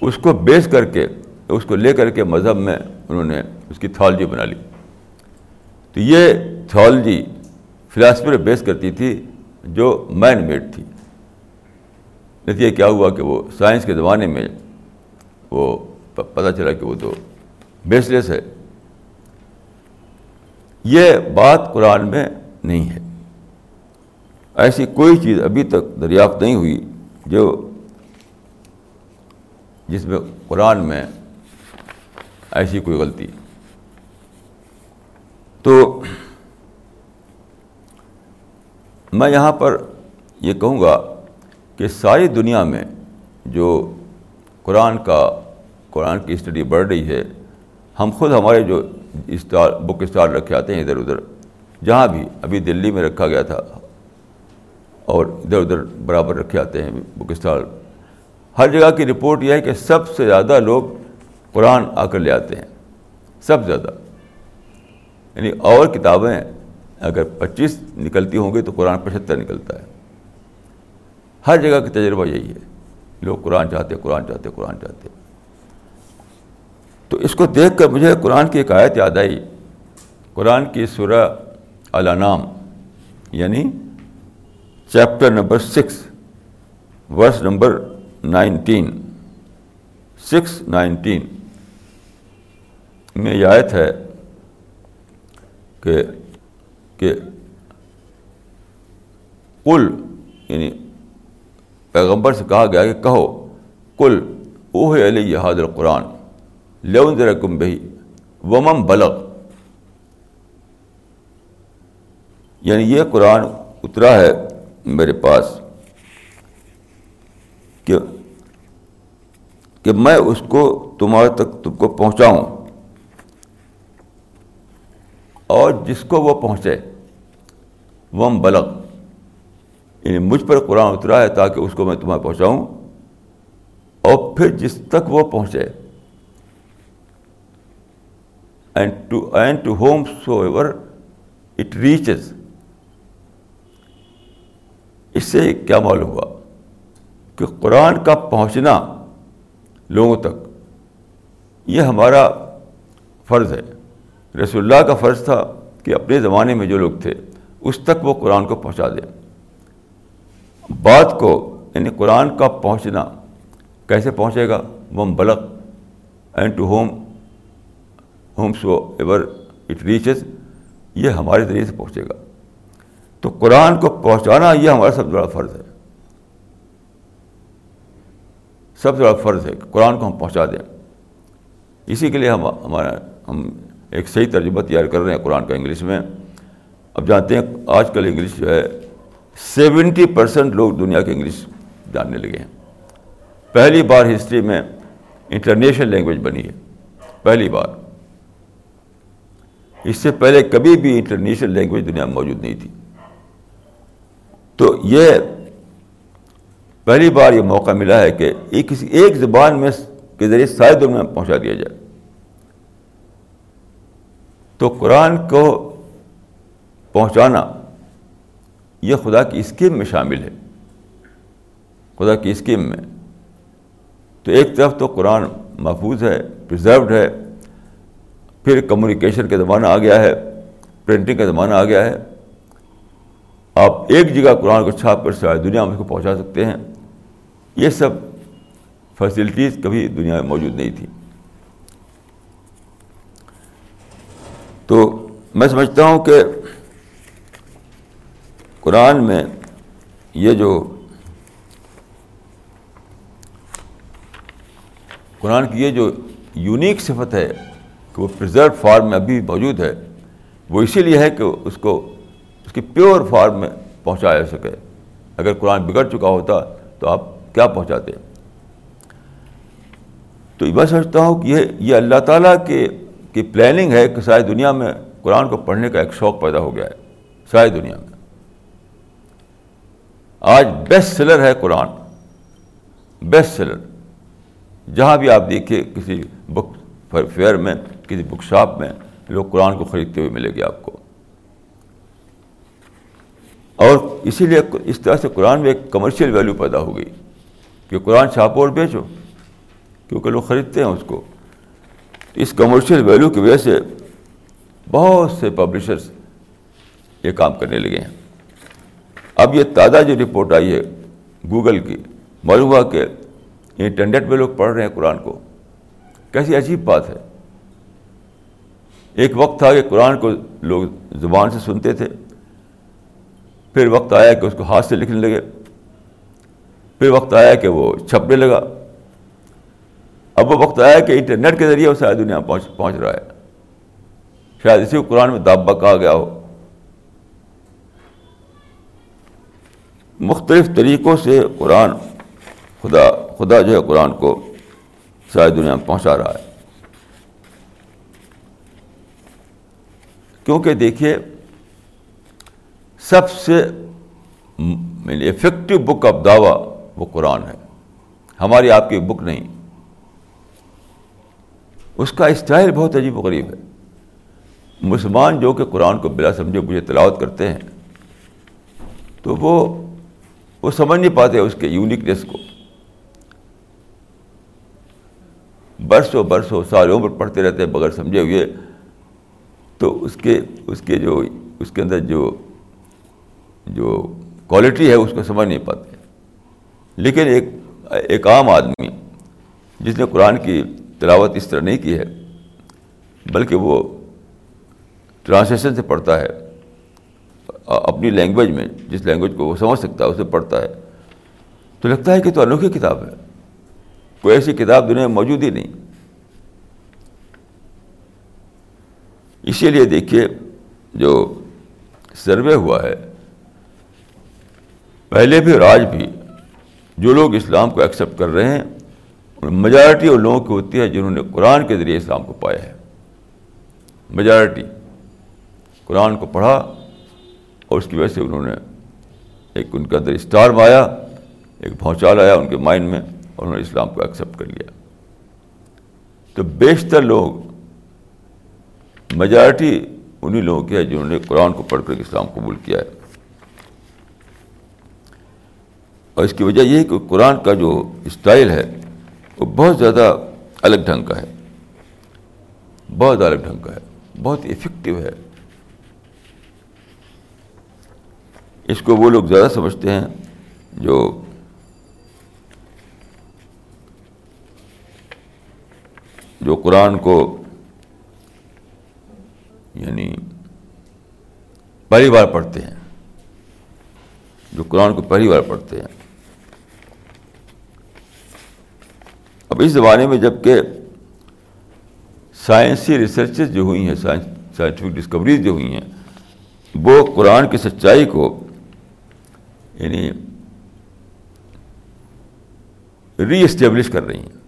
اس کو بیس کر کے، اس کو لے کر کے مذہب میں انہوں نے اس کی تھالوجی بنا لی۔ تو یہ تھالوجی فلاسفی پر بیس کرتی تھی جو مین میڈ تھی۔ نتیجہ کیا ہوا کہ وہ سائنس کے زمانے میں وہ پتہ چلا کہ وہ تو بیس لیس ہے۔ یہ بات قرآن میں نہیں ہے۔ ایسی کوئی چیز ابھی تک دریافت نہیں ہوئی جو جس میں قرآن میں ایسی کوئی غلطی۔ تو میں یہاں پر یہ کہوں گا کہ ساری دنیا میں جو قرآن کا قرآن کی اسٹڈی بڑھ رہی ہے، ہم خود ہمارے جو اسٹال بک اسٹال رکھے آتے ہیں ادھر ادھر۔ جہاں بھی، ابھی دلی میں رکھا گیا تھا۔ اور ادھر ادھر برابر رکھے آتے ہیں بک اسٹال ہر جگہ کی رپورٹ یہ ہے کہ سب سے زیادہ لوگ قرآن آ کر لے آتے ہیں۔ سب سے زیادہ۔ یعنی اور کتابیں اگر پچیس نکلتی ہوں گی تو قرآن پچہتر نکلتا ہے۔ ہر جگہ کا تجربہ یہی ہے۔ لوگ قرآن چاہتے قرآن چاہتے قرآن چاہتے۔ تو اس کو دیکھ کر مجھے قرآن کی ایک آیت یاد آئی۔ قرآن کی سورہ علام یعنی chapter number six, verse number nineteen, six nineteen. میں یہ آیت ہے کہ کہ کل یعنی پیغمبر سے کہا گیا کہ کہو کل اوہ علیہ حاضر قرآن لون ذرا کم بہی ومم بلغ. یعنی یہ قرآن اترا ہے میرے پاس کہ کہ میں اس کو تمہارے تک تم کو پہنچاؤں اور جس کو وہ پہنچے وم بلغ. یعنی مجھ پر قرآن اترا ہے تاکہ اس کو میں تمہیں پہنچاؤں اور پھر جس تک وہ پہنچے end to end to home so ever it reaches اس سے کیا معلوم ہوا کہ قرآن کا پہنچنا لوگوں تک یہ ہمارا فرض ہے۔ رسول اللہ کا فرض تھا کہ اپنے زمانے میں جو لوگ تھے اس تک وہ قرآن کو پہنچا دیں۔ بات کو یعنی قرآن کا پہنچنا کیسے پہنچے گا؟ وہ بلق end to home home so ever it reaches, یہ ہمارے ذریعے سے پہنچے گا۔ تو قرآن کو پہنچانا یہ ہمارا سب سے بڑا فرض ہے۔ سب سے بڑا فرض ہے کہ قرآن کو ہم پہنچا دیں۔ اسی کے لیے ہم، ہمارا، ہم ایک صحیح ترجمہ تیار کر رہے ہیں قرآن کا انگلش میں۔ اب جانتے ہیں آج کل انگلش جو ہے، سیونٹی پرسینٹ لوگ دنیا کے انگلش جاننے لگے ہیں۔ پہلی بار ہسٹری میں انٹرنیشنل لینگویج بنی ہے۔ پہلی بار۔ اس سے پہلے کبھی بھی انٹرنیشنل لینگویج دنیا میں موجود نہیں تھی۔ تو یہ پہلی بار یہ موقع ملا ہے کہ ایک کسی ایک زبان میں کے ذریعے ساری دنیا میں پہنچا دیا جائے۔ تو قرآن کو پہنچانا یہ خدا کی اسکیم میں شامل ہے۔ خدا کی اسکیم میں۔ تو ایک طرف تو قرآن محفوظ ہے پرزروڈ ہے۔ پھر کمیونیکیشن کا زمانہ آ گیا ہے پرنٹنگ کا زمانہ آ گیا ہے۔ آپ ایک جگہ قرآن کو چھاپ کر سارے دنیا میں اس کو پہنچا سکتے ہیں۔ یہ سب فیسلٹیز کبھی دنیا میں موجود نہیں تھی۔ تو میں سمجھتا ہوں کہ قرآن میں یہ جو قرآن کی یہ جو یونیک صفت ہے کہ وہ پرزرو فارم میں ابھی موجود ہے۔ وہ اسی لیے ہے کہ اس کو، اس کی پیور فارم میں پہنچایا جا سکے۔ اگر قرآن بگڑ چکا ہوتا تو آپ کیا پہنچاتے؟ تو میں سمجھتا ہوں کہ یہ یہ اللہ تعالیٰ کے، کی پلاننگ ہے کہ ساری دنیا میں قرآن کو پڑھنے کا ایک شوق پیدا ہو گیا ہے۔ ساری دنیا میں۔ آج بیسٹ سیلر ہے قرآن۔ بیسٹ سیلر جہاں بھی آپ دیکھیے کسی بک فیئر میں، کسی بک شاپ میں لوگ قرآن کو خریدتے ہوئے ملے گے آپ کو۔ اور اسی لیے اس طرح سے قرآن میں ایک کمرشل ویلیو پیدا ہو گئی کہ قرآن چھاپو اور بیچو، کیونکہ لوگ خریدتے ہیں اس کو۔ اس کمرشل ویلیو کی وجہ سے بہت سے پبلشرس یہ کام کرنے لگے ہیں۔ اب یہ تازہ جو رپورٹ آئی ہے گوگل کی، معلوم ہوا کہ انٹرنیٹ میں لوگ پڑھ رہے ہیں قرآن کو۔ کیسی عجیب بات ہے۔ ایک وقت تھا کہ قرآن کو لوگ زبان سے سنتے تھے۔ پھر وقت آیا کہ اس کو ہاتھ سے لکھنے لگے۔ پھر وقت آیا کہ وہ چھپنے لگا۔ اب وہ وقت آیا کہ انٹرنیٹ کے ذریعے وہ ساری دنیا پہنچ پہنچ رہا ہے۔ شاید اسی کو قرآن میں دابا کہا گیا ہو۔ مختلف طریقوں سے قرآن، خدا خدا جو ہے قرآن کو ساری دنیا میں پہنچا رہا ہے۔ کیونکہ دیکھیے، سب سے افیکٹو بک آف دعویٰ وہ قرآن ہے۔ ہماری آپ کی بک نہیں۔ اس کا اسٹائل بہت عجیب و غریب ہے۔ مسلمان جو کہ قرآن کو بلا سمجھے مجھے تلاوت کرتے ہیں، تو وہ وہ سمجھ نہیں پاتے اس کے یونیکنیس کو۔ برسوں برسوں سال عمر پڑھتے رہتے ہیں، بغیر سمجھے ہوئے۔ تو اس کے اس کے جو، اس کے اندر جو جو کوالٹی ہے، اس کو سمجھ نہیں پاتے۔ لیکن ایک ایک عام آدمی جس نے قرآن کی تلاوت اس طرح نہیں کی ہے، بلکہ وہ ٹرانسلیشن سے پڑھتا ہے اپنی لینگویج میں، جس لینگویج کو وہ سمجھ سکتا ہے، اسے پڑھتا ہے۔ تو لگتا ہے کہ تو انوکھی کتاب ہے۔ کوئی ایسی کتاب دنیا میں موجود ہی نہیں۔ اسی لیے دیکھیے جو سروے ہوا ہے، پہلے بھی اور آج بھی جو لوگ اسلام کو ایکسیپٹ کر رہے ہیں میجارٹی اور لوگوں کی ہوتی ہے جنہوں نے قرآن کے ذریعے اسلام کو پایا ہے۔ میجارٹی قرآن کو پڑھا اور اس کی وجہ سے انہوں نے ایک ان کے اندر اسٹار آیا ایک بھونچال آیا ان کے مائنڈ میں۔ انہوں نے اسلام کو ایکسیپٹ کر لیا۔ تو بیشتر لوگ میجارٹی انہیں لوگوں کی ہے جنہوں نے قرآن کو پڑھ کر اسلام قبول کیا ہے۔ اور اس کی وجہ یہ ہے کہ قرآن کا جو اسٹائل ہے، وہ بہت زیادہ الگ ڈھنگ کا ہے۔ بہت الگ ڈھنگ کا ہے۔ بہت افیکٹو ہے۔ اس کو وہ لوگ زیادہ سمجھتے ہیں جو جو قرآن کو یعنی پہلی بار پڑھتے ہیں، جو قرآن کو پہلی بار پڑھتے ہیں۔ اب اس زمانے میں جبکہ سائنسی ریسرچز جو ہوئی ہیں سائنٹیفک ڈسکوریز جو ہوئی ہیں، وہ قرآن کی سچائی کو یعنی ری اسٹیبلش کر رہی ہیں۔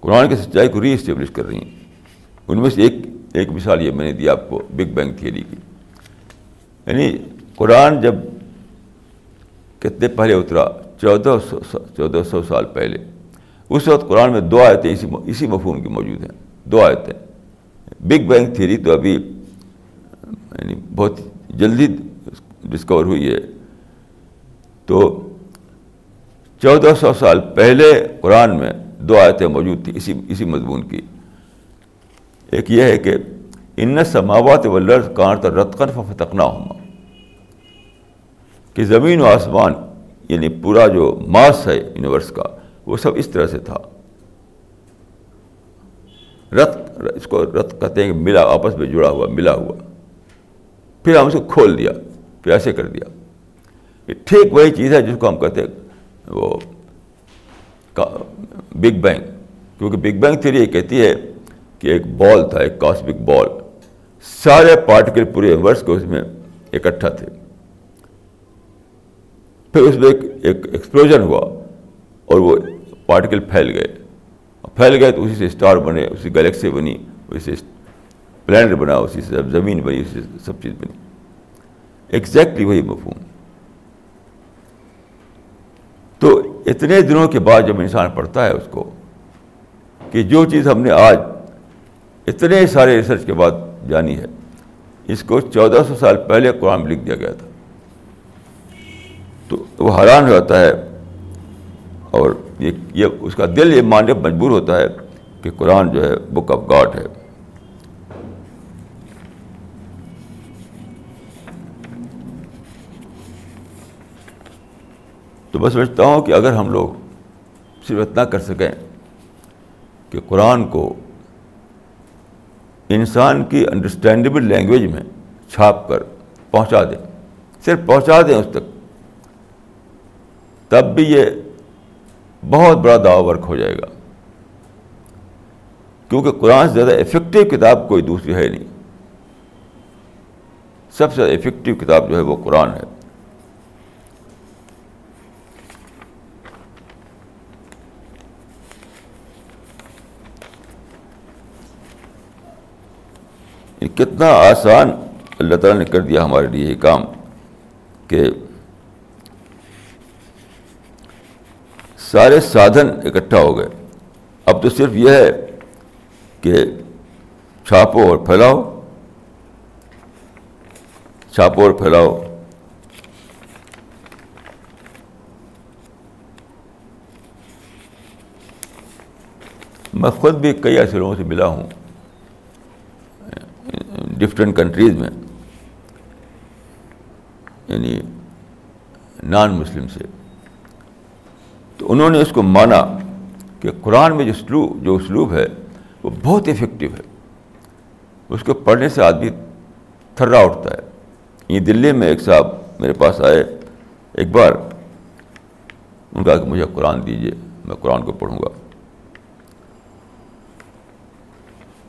قرآن کی سچائی کو ری اسٹیبلش کر رہی ہیں۔ ان میں سے ایک ایک مثال یہ میں نے دیا آپ کو بگ بینگ تھیوری کی۔ یعنی قرآن جب کتنے پہلے اترا، چودہ سو چودہ سو سال پہلے، اس وقت قرآن میں دو آیتیں اسی اسی مفہوم کی موجود ہیں۔ دو آیتیں۔ بگ بینگ تھیری تو ابھی یعنی بہت جلدی ڈسکور ہوئی ہے۔ تو چودہ سو سال پہلے قرآن میں دو آیتیں موجود تھیں اسی اسی مضمون کی۔ ایک یہ ہے کہ ان سماوات و لرز کانت رتقن فتقنا ہوما کہ زمین و آسمان یعنی پورا جو ماس ہے یونیورس کا، وہ سب اس طرح سے تھا۔ رت، اس کو رت کہتے ہیں کہ ملا، آپس میں جڑا ہوا، ملا ہوا۔ پھر ہم اس کو کھول دیا پھر ایسے کر دیا۔ یہ ٹھیک وہی چیز ہے جس کو ہم کہتے ہیں وہ بگ بینگ کیونکہ بگ بینگ تھیری یہ کہتی ہے کہ ایک بال تھا، ایک کاسمک بال سارے پارٹیکل پورے یونیورس کے اس میں اکٹھا تھے۔ پھر اس میں ایک ایک ایکسپلوژن ہوا اور وہ پارٹیکل پھیل گئے۔ پھیل گئے تو اسی سے اسٹار بنے، اسی گلیکسی بنی، اسی سے پلانٹ بنا، اسی سے زمین بنی، اسی سے سب چیز بنی۔ ایگزیکٹلی وہی مفہوم۔ تو اتنے دنوں کے بعد جب انسان پڑھتا ہے اس کو کہ جو چیز ہم نے آج اتنے سارے ریسرچ کے بعد جانی ہے، اس کو چودہ سو سال پہلے قرآن میں لکھ دیا گیا تھا۔ تو وہ حیران ہو جاتا ہے اور یہ یہ اس کا دل یہ ماننے مجبور ہوتا ہے کہ قرآن جو ہے بک آف گاڈ ہے۔ تو میں سمجھتا ہوں کہ اگر ہم لوگ صرف اتنا کر سکیں کہ قرآن کو انسان کی انڈرسٹینڈیبل لینگویج میں چھاپ کر پہنچا دیں، صرف پہنچا دیں اس تک، تب بھی یہ بہت بڑا دعو ورک ہو جائے گا۔ کیونکہ قرآن سے زیادہ افیکٹو کتاب کوئی دوسری ہے نہیں۔ سب سے زیادہ افیکٹو کتاب جو ہے وہ قرآن ہے۔ یعنی کتنا آسان اللہ تعالیٰ نے کر دیا ہمارے لیے یہ کام کہ سارے سادھن اکٹھا ہو گئے۔ اب تو صرف یہ ہے کہ چھاپو اور پھیلاؤ۔ چھاپو اور پھیلاؤ۔ میں خود بھی کئی ایسے لوگوں سے ملا ہوں۔ ڈفرینٹ کنٹریز میں یعنی نان مسلم سے، تو انہوں نے اس کو مانا کہ قرآن میں جو اسلوب جو اسلوب ہے، وہ بہت افیکٹو ہے۔ اس کو پڑھنے سے آدمی تھرا اٹھتا ہے۔ یہ دلی میں ایک صاحب میرے پاس آئے۔ ایک بار ان کا کہ مجھے قرآن دیجیے میں قرآن کو پڑھوں گا۔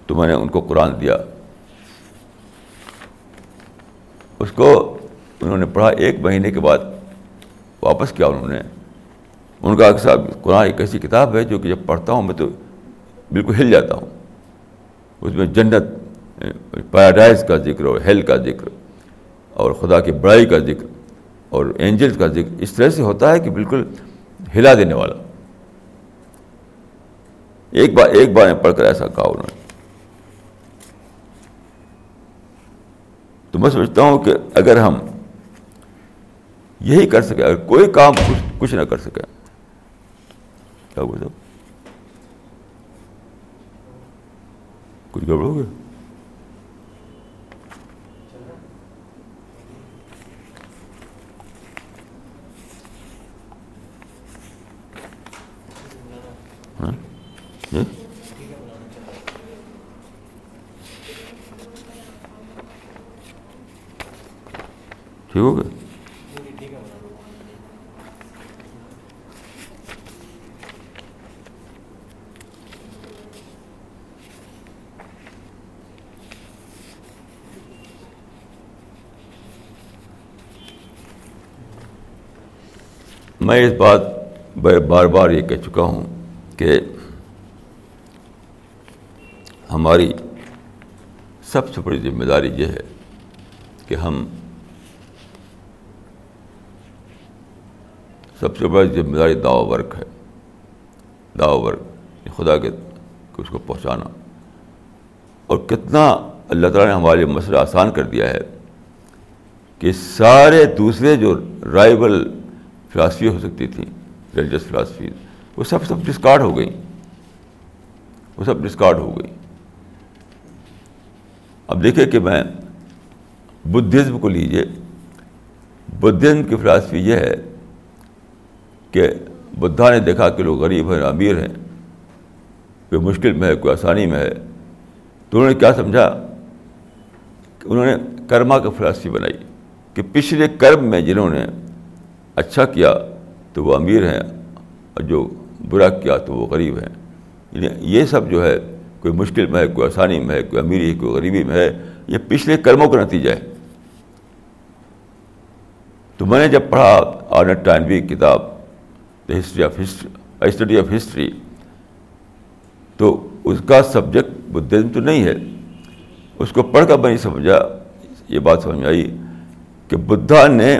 تو میں نے ان کو قرآن دیا۔ اس کو انہوں نے پڑھا ایک مہینے کے بعد واپس کیا انہوں نے۔ ان کا صاحب قرآن ایک ایسی کتاب ہے جو کہ جب پڑھتا ہوں میں تو بالکل ہل جاتا ہوں۔ اس میں جنت پیراڈائز کا ذکر اور ہیل کا ذکر اور خدا کی بڑائی کا ذکر اور اینجلس کا ذکر، اس طرح سے ہوتا ہے کہ بالکل ہلا دینے والا۔ ایک بار ایک بار میں پڑھ کر ایسا کہا انہوں نے۔ تو میں سمجھتا ہوں کہ اگر ہم یہی کر سکیں، اگر کوئی کام کچھ کچھ نہ کر سکے کیا بول کچھ گڑبڑ ہو گیا؟ ہاں؟ ٹھیک ہو گیا میں اس بات بار بار یہ کہہ چکا ہوں کہ ہماری سب سے بڑی ذمہ داری یہ ہے کہ ہم سب سے بڑی ذمہ داری دعو ورک ہے۔ دعو ورک خدا کے اس کو پہنچانا۔ اور کتنا اللہ تعالیٰ نے ہمارے مسئلہ آسان کر دیا ہے کہ سارے دوسرے جو رائبل فلاسفی ہو سکتی تھیں ریلیجس فلاسفی وہ سب سب ڈسکارڈ ہو گئیں۔ وہ سب ڈسکارڈ ہو گئی اب دیکھیں کہ میں بدھزم کو لیجیے بدھزم کی فلاسفی یہ ہے کہ بدھا نے دیکھا کہ لوگ غریب ہیں، امیر ہیں کوئی مشکل میں ہے، کوئی آسانی میں ہے۔ تو انہوں نے کیا سمجھا؟ کہ انہوں نے کرما کا فلاسفی بنائی کہ پچھلے کرم میں جنہوں نے اچھا کیا تو وہ امیر ہیں اور جو برا کیا تو وہ غریب ہیں۔ یعنی یہ سب جو ہے، کوئی مشکل میں ہے، کوئی آسانی میں ہے، کوئی امیری کوئی غریبی میں ہے، یہ پچھلے کرموں کا نتیجہ ہے۔ تو میں نے جب پڑھا آنر ٹائنوی کتاب the history of history study of history تو اس کا سبجیکٹ بدھزم تو نہیں ہے. اس کو پڑھ کر میں نہیں سمجھا. یہ بات سمجھ آئی کہ بدھا نے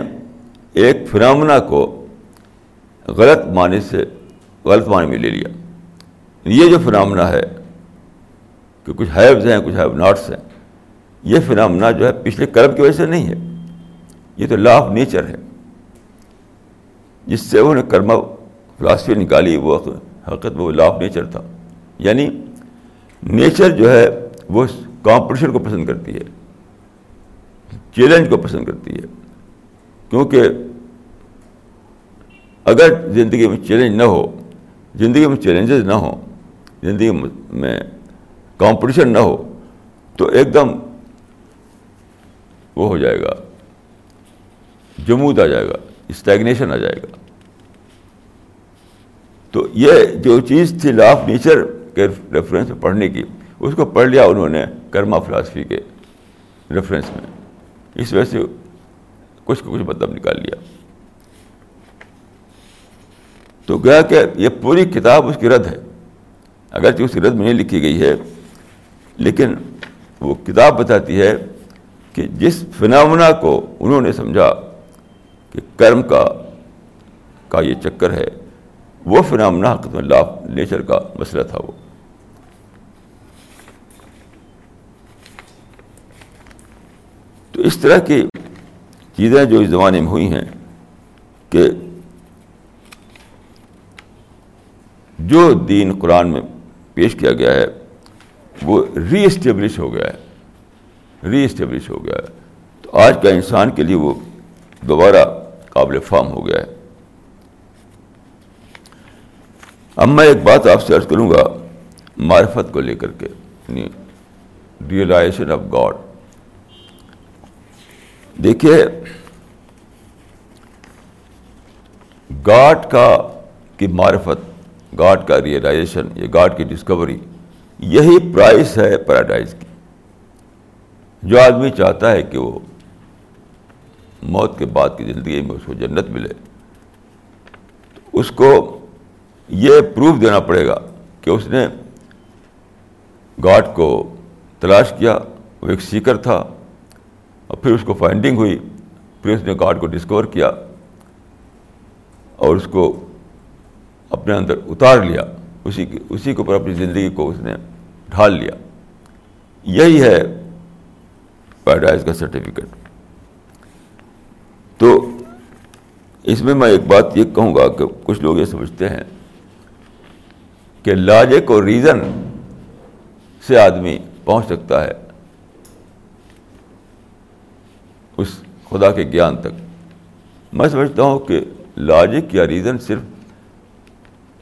ایک فرامنا کو غلط معنی سے غلط معنی میں لے لیا. یہ جو فرامنا ہے کہ کچھ ہیوز ہیں، کچھ ہیو ناٹس ہیں، یہ فرامنا جو ہے پچھلے کرب کی وجہ سے نہیں ہے. یہ تو لا آف نیچر ہے۔ جس سے انہوں نے کرما فلاسفی نکالی، وہ حقیقت وہ لا آف نیچر تھا۔ یعنی نیچر جو ہے، وہ کمپٹیشن کو پسند کرتی ہے۔ چیلنج کو پسند کرتی ہے۔ کیونکہ اگر زندگی میں چیلنج نہ ہو، زندگی میں چیلنجز نہ ہوں، زندگی میں کمپٹیشن نہ ہو، تو ایک دم وہ ہو جائے گا۔ جمود آ جائے گا اسٹیگنیشن آ جائے گا۔ تو یہ جو چیز تھی لا آف نیچر کے ریفرنس میں پڑھنے کی، اس کو پڑھ لیا انہوں نے کرما فلاسفی کے ریفرنس میں۔ اس وجہ سے کچھ کچھ مطلب نکال لیا۔ تو گیا کہ یہ پوری کتاب اس کی رد ہے۔ اگرچہ اس کی رد میں نہیں لکھی گئی ہے، لیکن وہ کتاب بتاتی ہے کہ جس فنامنا کو انہوں نے سمجھا کہ کرم کا کا یہ چکر ہے۔ وہ فنامنا حقت میں لاف نیچر کا مسئلہ تھا وہ۔ تو اس طرح کی چیزیں جو اس زمانے میں ہوئی ہیں کہ جو دین قرآن میں پیش کیا گیا ہے، وہ ری اسٹیبلش ہو گیا ہے۔ ری اسٹیبلش ہو گیا ہے۔ تو آج کا انسان کے لیے وہ دوبارہ قابل فام ہو گیا ہے۔ اب میں ایک بات آپ سے عرض کروں گا، معرفت کو لے کر کے یعنی ریئلائزیشن آف گاڈ دیکھیے گاڈ کا کی معرفت گاڈ کا ریئلائزیشن یا گاڈ کی ڈسکوری یہی پرائز ہے پیراڈائز کی۔ جو آدمی چاہتا ہے کہ وہ موت کے بعد کی زندگی میں اس کو جنت ملے اس کو یہ پروف دینا پڑے گا کہ اس نے گاڈ کو تلاش کیا، وہ ایک سیکر تھا، اور پھر اس کو فائنڈنگ ہوئی، پھر اس نے گاڈ کو ڈسکور کیا اور اس کو اپنے اندر اتار لیا، اسی اسی کے اوپر اپنی زندگی کو اس نے ڈھال لیا۔ یہی ہے پیراڈائز کا سرٹیفکیٹ تو اس میں میں ایک بات یہ کہوں گا کہ کچھ لوگ یہ سمجھتے ہیں کہ لاجک اور ریزن سے آدمی پہنچ سکتا ہے اس خدا کے گیان تک۔ میں سمجھتا ہوں کہ لاجک یا ریزن صرف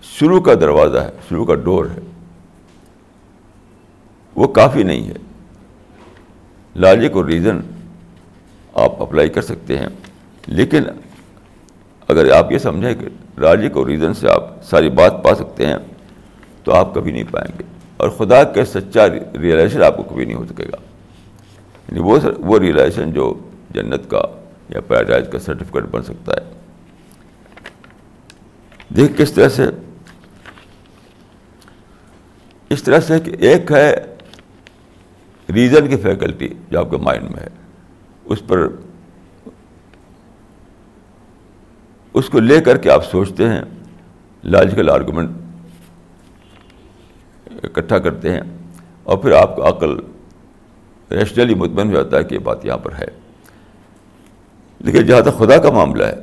شروع کا دروازہ ہے، شروع کا ڈور ہے۔ وہ کافی نہیں ہے۔ لاجک اور ریزن آپ اپلائی کر سکتے ہیں۔ لیکن اگر آپ یہ سمجھیں کہ لاجک اور ریزن سے آپ ساری بات پا سکتے ہیں تو آپ کبھی نہیں پائیں گے۔ اور خدا کے سچا ریئلائزیشن آپ کو کبھی نہیں ہو سکے گا۔ یعنی وہ وہ ریئلائزیشن جو جنت کا یا پیراڈائز کا سرٹیفکیٹ بن سکتا ہے۔ دیکھ کس طرح سے اس طرح سے کہ ایک ہے ریزن کی فیکلٹی جو آپ کے مائنڈ میں ہے۔ اس پر اس کو لے کر کے آپ سوچتے ہیں۔ لاجیکل آرگومنٹ اکٹھا کرتے ہیں اور پھر آپ کا عقل ریشنلی مطمئن ہو جاتا ہے کہ یہ بات یہاں پر ہے۔ لیکن جہاں تک خدا کا معاملہ ہے،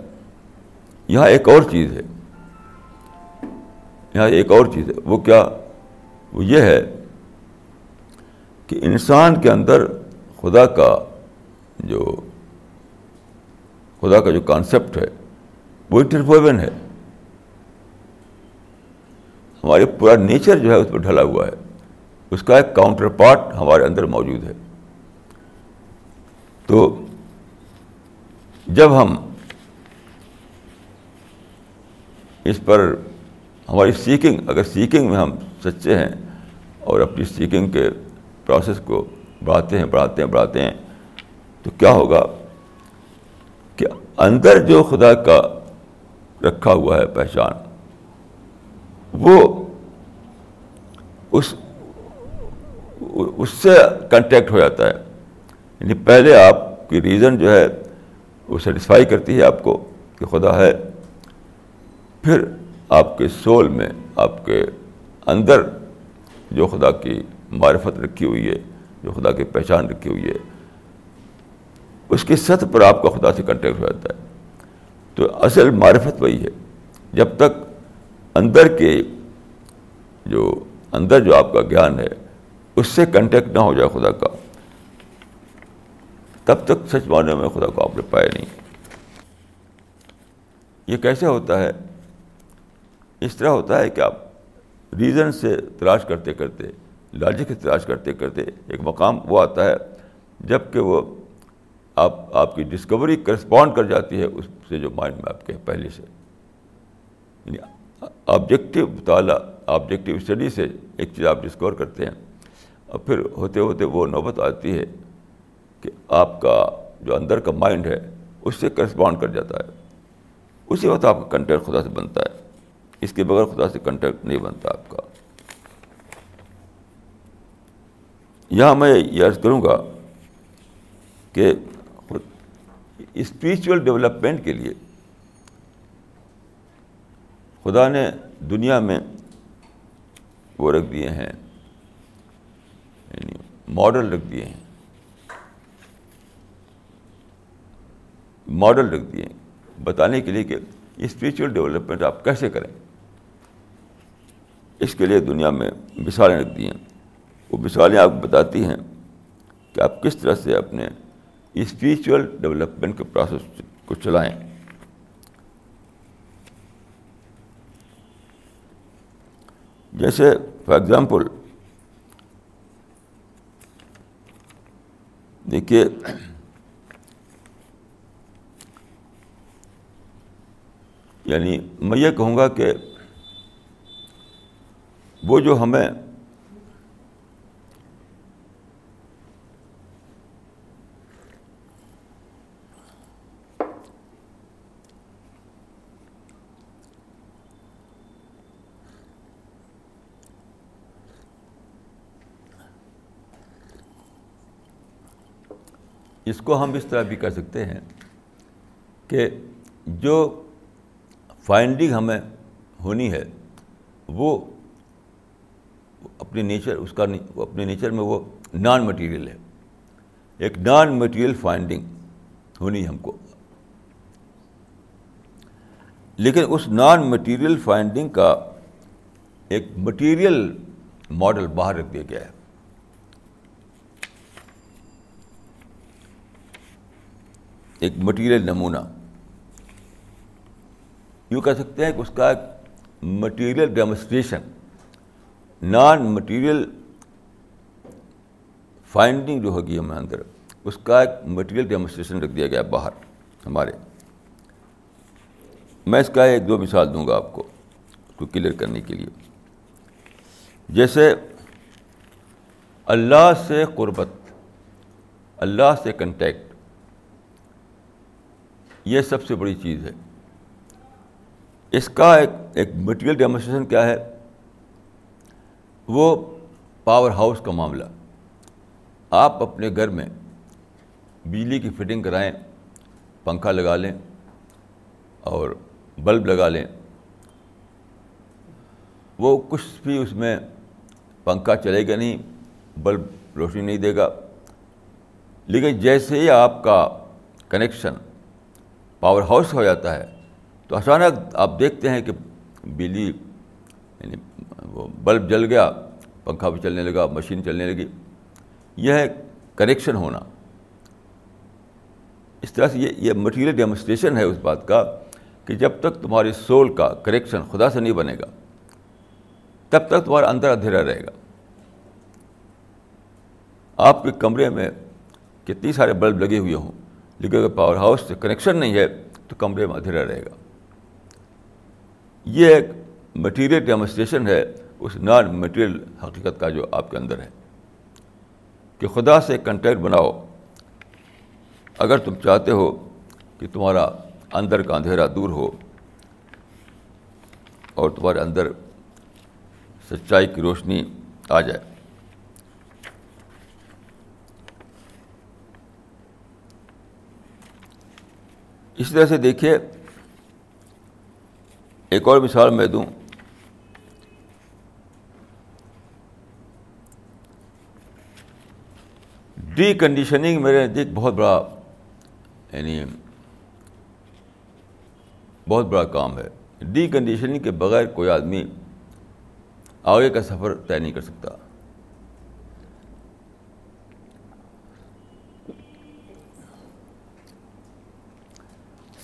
یہاں ایک اور چیز ہے۔ یہاں ایک اور چیز ہے۔ وہ کیا؟ وہ یہ ہے کہ انسان کے اندر خدا کا جو، خدا کا جو کانسیپٹ ہے، وہ انٹرفوین ہے۔ ہمارے پورا نیچر جو ہے اس پہ ڈھلا ہوا ہے۔ اس کا ایک کاؤنٹر پارٹ ہمارے اندر موجود ہے۔ تو جب ہم اس پر ہماری سیکنگ اگر سیکنگ میں ہم سچے ہیں اور اپنی سیکنگ کے پروسیس کو بڑھاتے ہیں بڑھاتے ہیں بڑھاتے ہیں، تو کیا ہوگا کہ اندر جو خدا کا رکھا ہوا ہے پہچان وہ اس اس سے کنٹیکٹ ہو جاتا ہے۔ یعنی پہلے آپ کی ریزن جو ہے وہ سیٹسفائی کرتی ہے آپ کو کہ خدا ہے۔ پھر آپ کے سول میں آپ کے اندر جو خدا کی معرفت رکھی ہوئی ہے، جو خدا کی پہچان رکھی ہوئی ہے، اس کی سطح پر آپ کا خدا سے کنٹیکٹ ہو جاتا ہے۔ تو اصل معرفت وہی ہے۔ جب تک اندر کے جو اندر جو آپ کا گیان ہے، اس سے کنٹیکٹ نہ ہو جائے خدا کا۔ تب تک سچ معنی میں خدا کو آپ نے پایا نہیں۔ یہ کیسے ہوتا ہے؟ اس طرح ہوتا ہے کہ آپ ریزن سے تلاش کرتے کرتے لاجک سے تلاش کرتے کرتے ایک مقام وہ آتا ہے جبکہ وہ آپ آپ کی ڈسکوری کرسپونڈ کر جاتی ہے اس سے جو مائنڈ میں آپ کے پہلے سے۔ یعنی یعنی آبجیکٹیو مطالعہ آبجیکٹیو اسٹڈی سے ایک چیز آپ ڈسکور کرتے ہیں۔ اور پھر ہوتے ہوتے وہ نوبت آتی ہے کہ آپ کا جو اندر کا مائنڈ ہے، اس سے کرسپونڈ کر جاتا ہے۔ اسی وقت آپ کا کنٹیکٹ خدا سے بنتا ہے۔ اس کے بغیر خدا سے کنٹیکٹ نہیں بنتا آپ کا۔ یہاں میں یہ عرض کروں گا کہ اسپریچول ڈیولپمنٹ کے لیے خدا نے دنیا میں وہ رکھ دیے ہیں یعنی ماڈل رکھ دیے ہیں۔ ماڈل رکھ دیے ہیں۔ بتانے کے لیے کہ اسپریچول ڈیولپمنٹ آپ کیسے کریں۔ اس کے لیے دنیا میں مثالیں رکھ دی ہیں۔ وہ مثالیں آپ بتاتی ہیں کہ آپ کس طرح سے اپنے اسپریچول ڈیولپمنٹ کے پروسیس کو چلائیں۔ جیسے فار ایگزامپل دیکھیے یعنی میں یہ کہوں گا کہ وہ جو ہمیں اس کو ہم اس طرح بھی کہہ سکتے ہیں کہ جو فائنڈنگ ہمیں ہونی ہے، وہ اپنے نیچر اس کا اپنے نیچر میں وہ نان مٹیریل ہے۔ ایک نان مٹیریل فائنڈنگ ہونی ہم کو۔ لیکن اس نان مٹیریل فائنڈنگ کا ایک مٹیریل ماڈل باہر رکھ دیا گیا ہے۔ ایک مٹیریل نمونہ۔ یوں کہہ سکتے ہیں کہ اس کا ایک material demonstration non material finding جو ہوگی ہمیں اندر، اس کا ایک مٹیریل ڈیمونسٹریشن رکھ دیا گیا باہر ہمارے۔ میں اس کا ایک دو مثال دوں گا آپ کو اس کو کلیئر کرنے کے لیے۔ جیسے اللہ سے قربت، اللہ سے کنٹیکٹ یہ سب سے بڑی چیز ہے۔ اس کا ایک ایک مٹیریل ڈیمونسٹریشن کیا ہے؟ وہ پاور ہاؤس کا معاملہ۔ آپ اپنے گھر میں بجلی کی فٹنگ کرائیں، پنکھا لگا لیں اور بلب لگا لیں، وہ کچھ بھی اس میں پنکھا چلے گا نہیں، بلب روشنی نہیں دے گا۔ لیکن جیسے ہی آپ کا کنیکشن پاور ہاؤس ہو جاتا ہے۔ تو اچانک آپ دیکھتے ہیں کہ بجلی یعنی وہ بلب جل گیا، پنکھا بھی چلنے لگا، مشین چلنے لگی۔ یہ ہے کنیکشن ہونا۔ اس طرح سے یہ یہ مٹیریل ڈیمونسٹریشن ہے اس بات کا کہ جب تک تمہاری سول کا کریکشن خدا سے نہیں بنے گا، تب تک تمہارا اندر اندھیرا رہے گا۔ آپ کے کمرے میں کتنی سارے بلب لگے ہوئے ہوں۔ لیکن اگر پاور ہاؤس سے کنیکشن نہیں ہے تو کمرے میں اندھیرا رہے گا یہ ایک مٹیریل ڈیمونسٹریشن ہے اس نان مٹیریل حقیقت کا جو آپ کے اندر ہے کہ خدا سے کنٹیکٹ بناؤ اگر تم چاہتے ہو کہ تمہارا اندر کا اندھیرا دور ہو اور تمہارے اندر سچائی کی روشنی آ جائے اس طرح سے دیکھیے، ایک اور مثال میں دوں۔ ڈی کنڈیشننگ میرے نزدیک بہت بڑا یعنی بہت بڑا کام ہے۔ ڈی کنڈیشننگ کے بغیر کوئی آدمی آگے کا سفر طے نہیں کر سکتا۔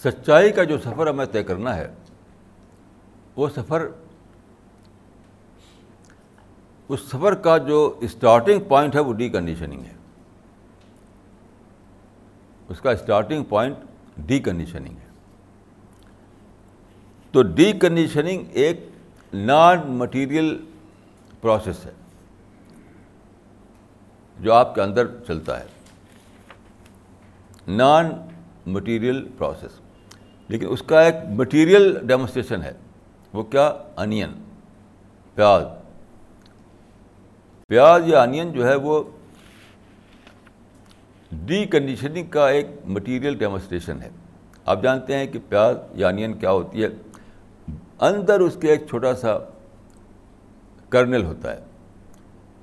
سچائی کا جو سفر ہمیں طے کرنا ہے، وہ سفر، اس سفر کا جو اسٹارٹنگ پوائنٹ ہے، وہ ڈی کنڈیشننگ ہے۔ اس کا اسٹارٹنگ پوائنٹ ڈی کنڈیشننگ ہے۔ تو ڈی کنڈیشننگ ایک نان مٹیریل پروسیس ہے، جو آپ کے اندر چلتا ہے۔ نان مٹیریل پروسیس لیکن اس کا ایک مٹیریل ڈیمونسٹریشن ہے۔ وہ کیا؟ انین پیاز۔ پیاز یا انین جو ہے وہ ڈی کنڈیشننگ کا ایک مٹیریل ڈیمونسٹریشن ہے۔ آپ جانتے ہیں کہ پیاز یا انین کیا ہوتی ہے؟ اندر اس کے ایک چھوٹا سا کرنل ہوتا ہے۔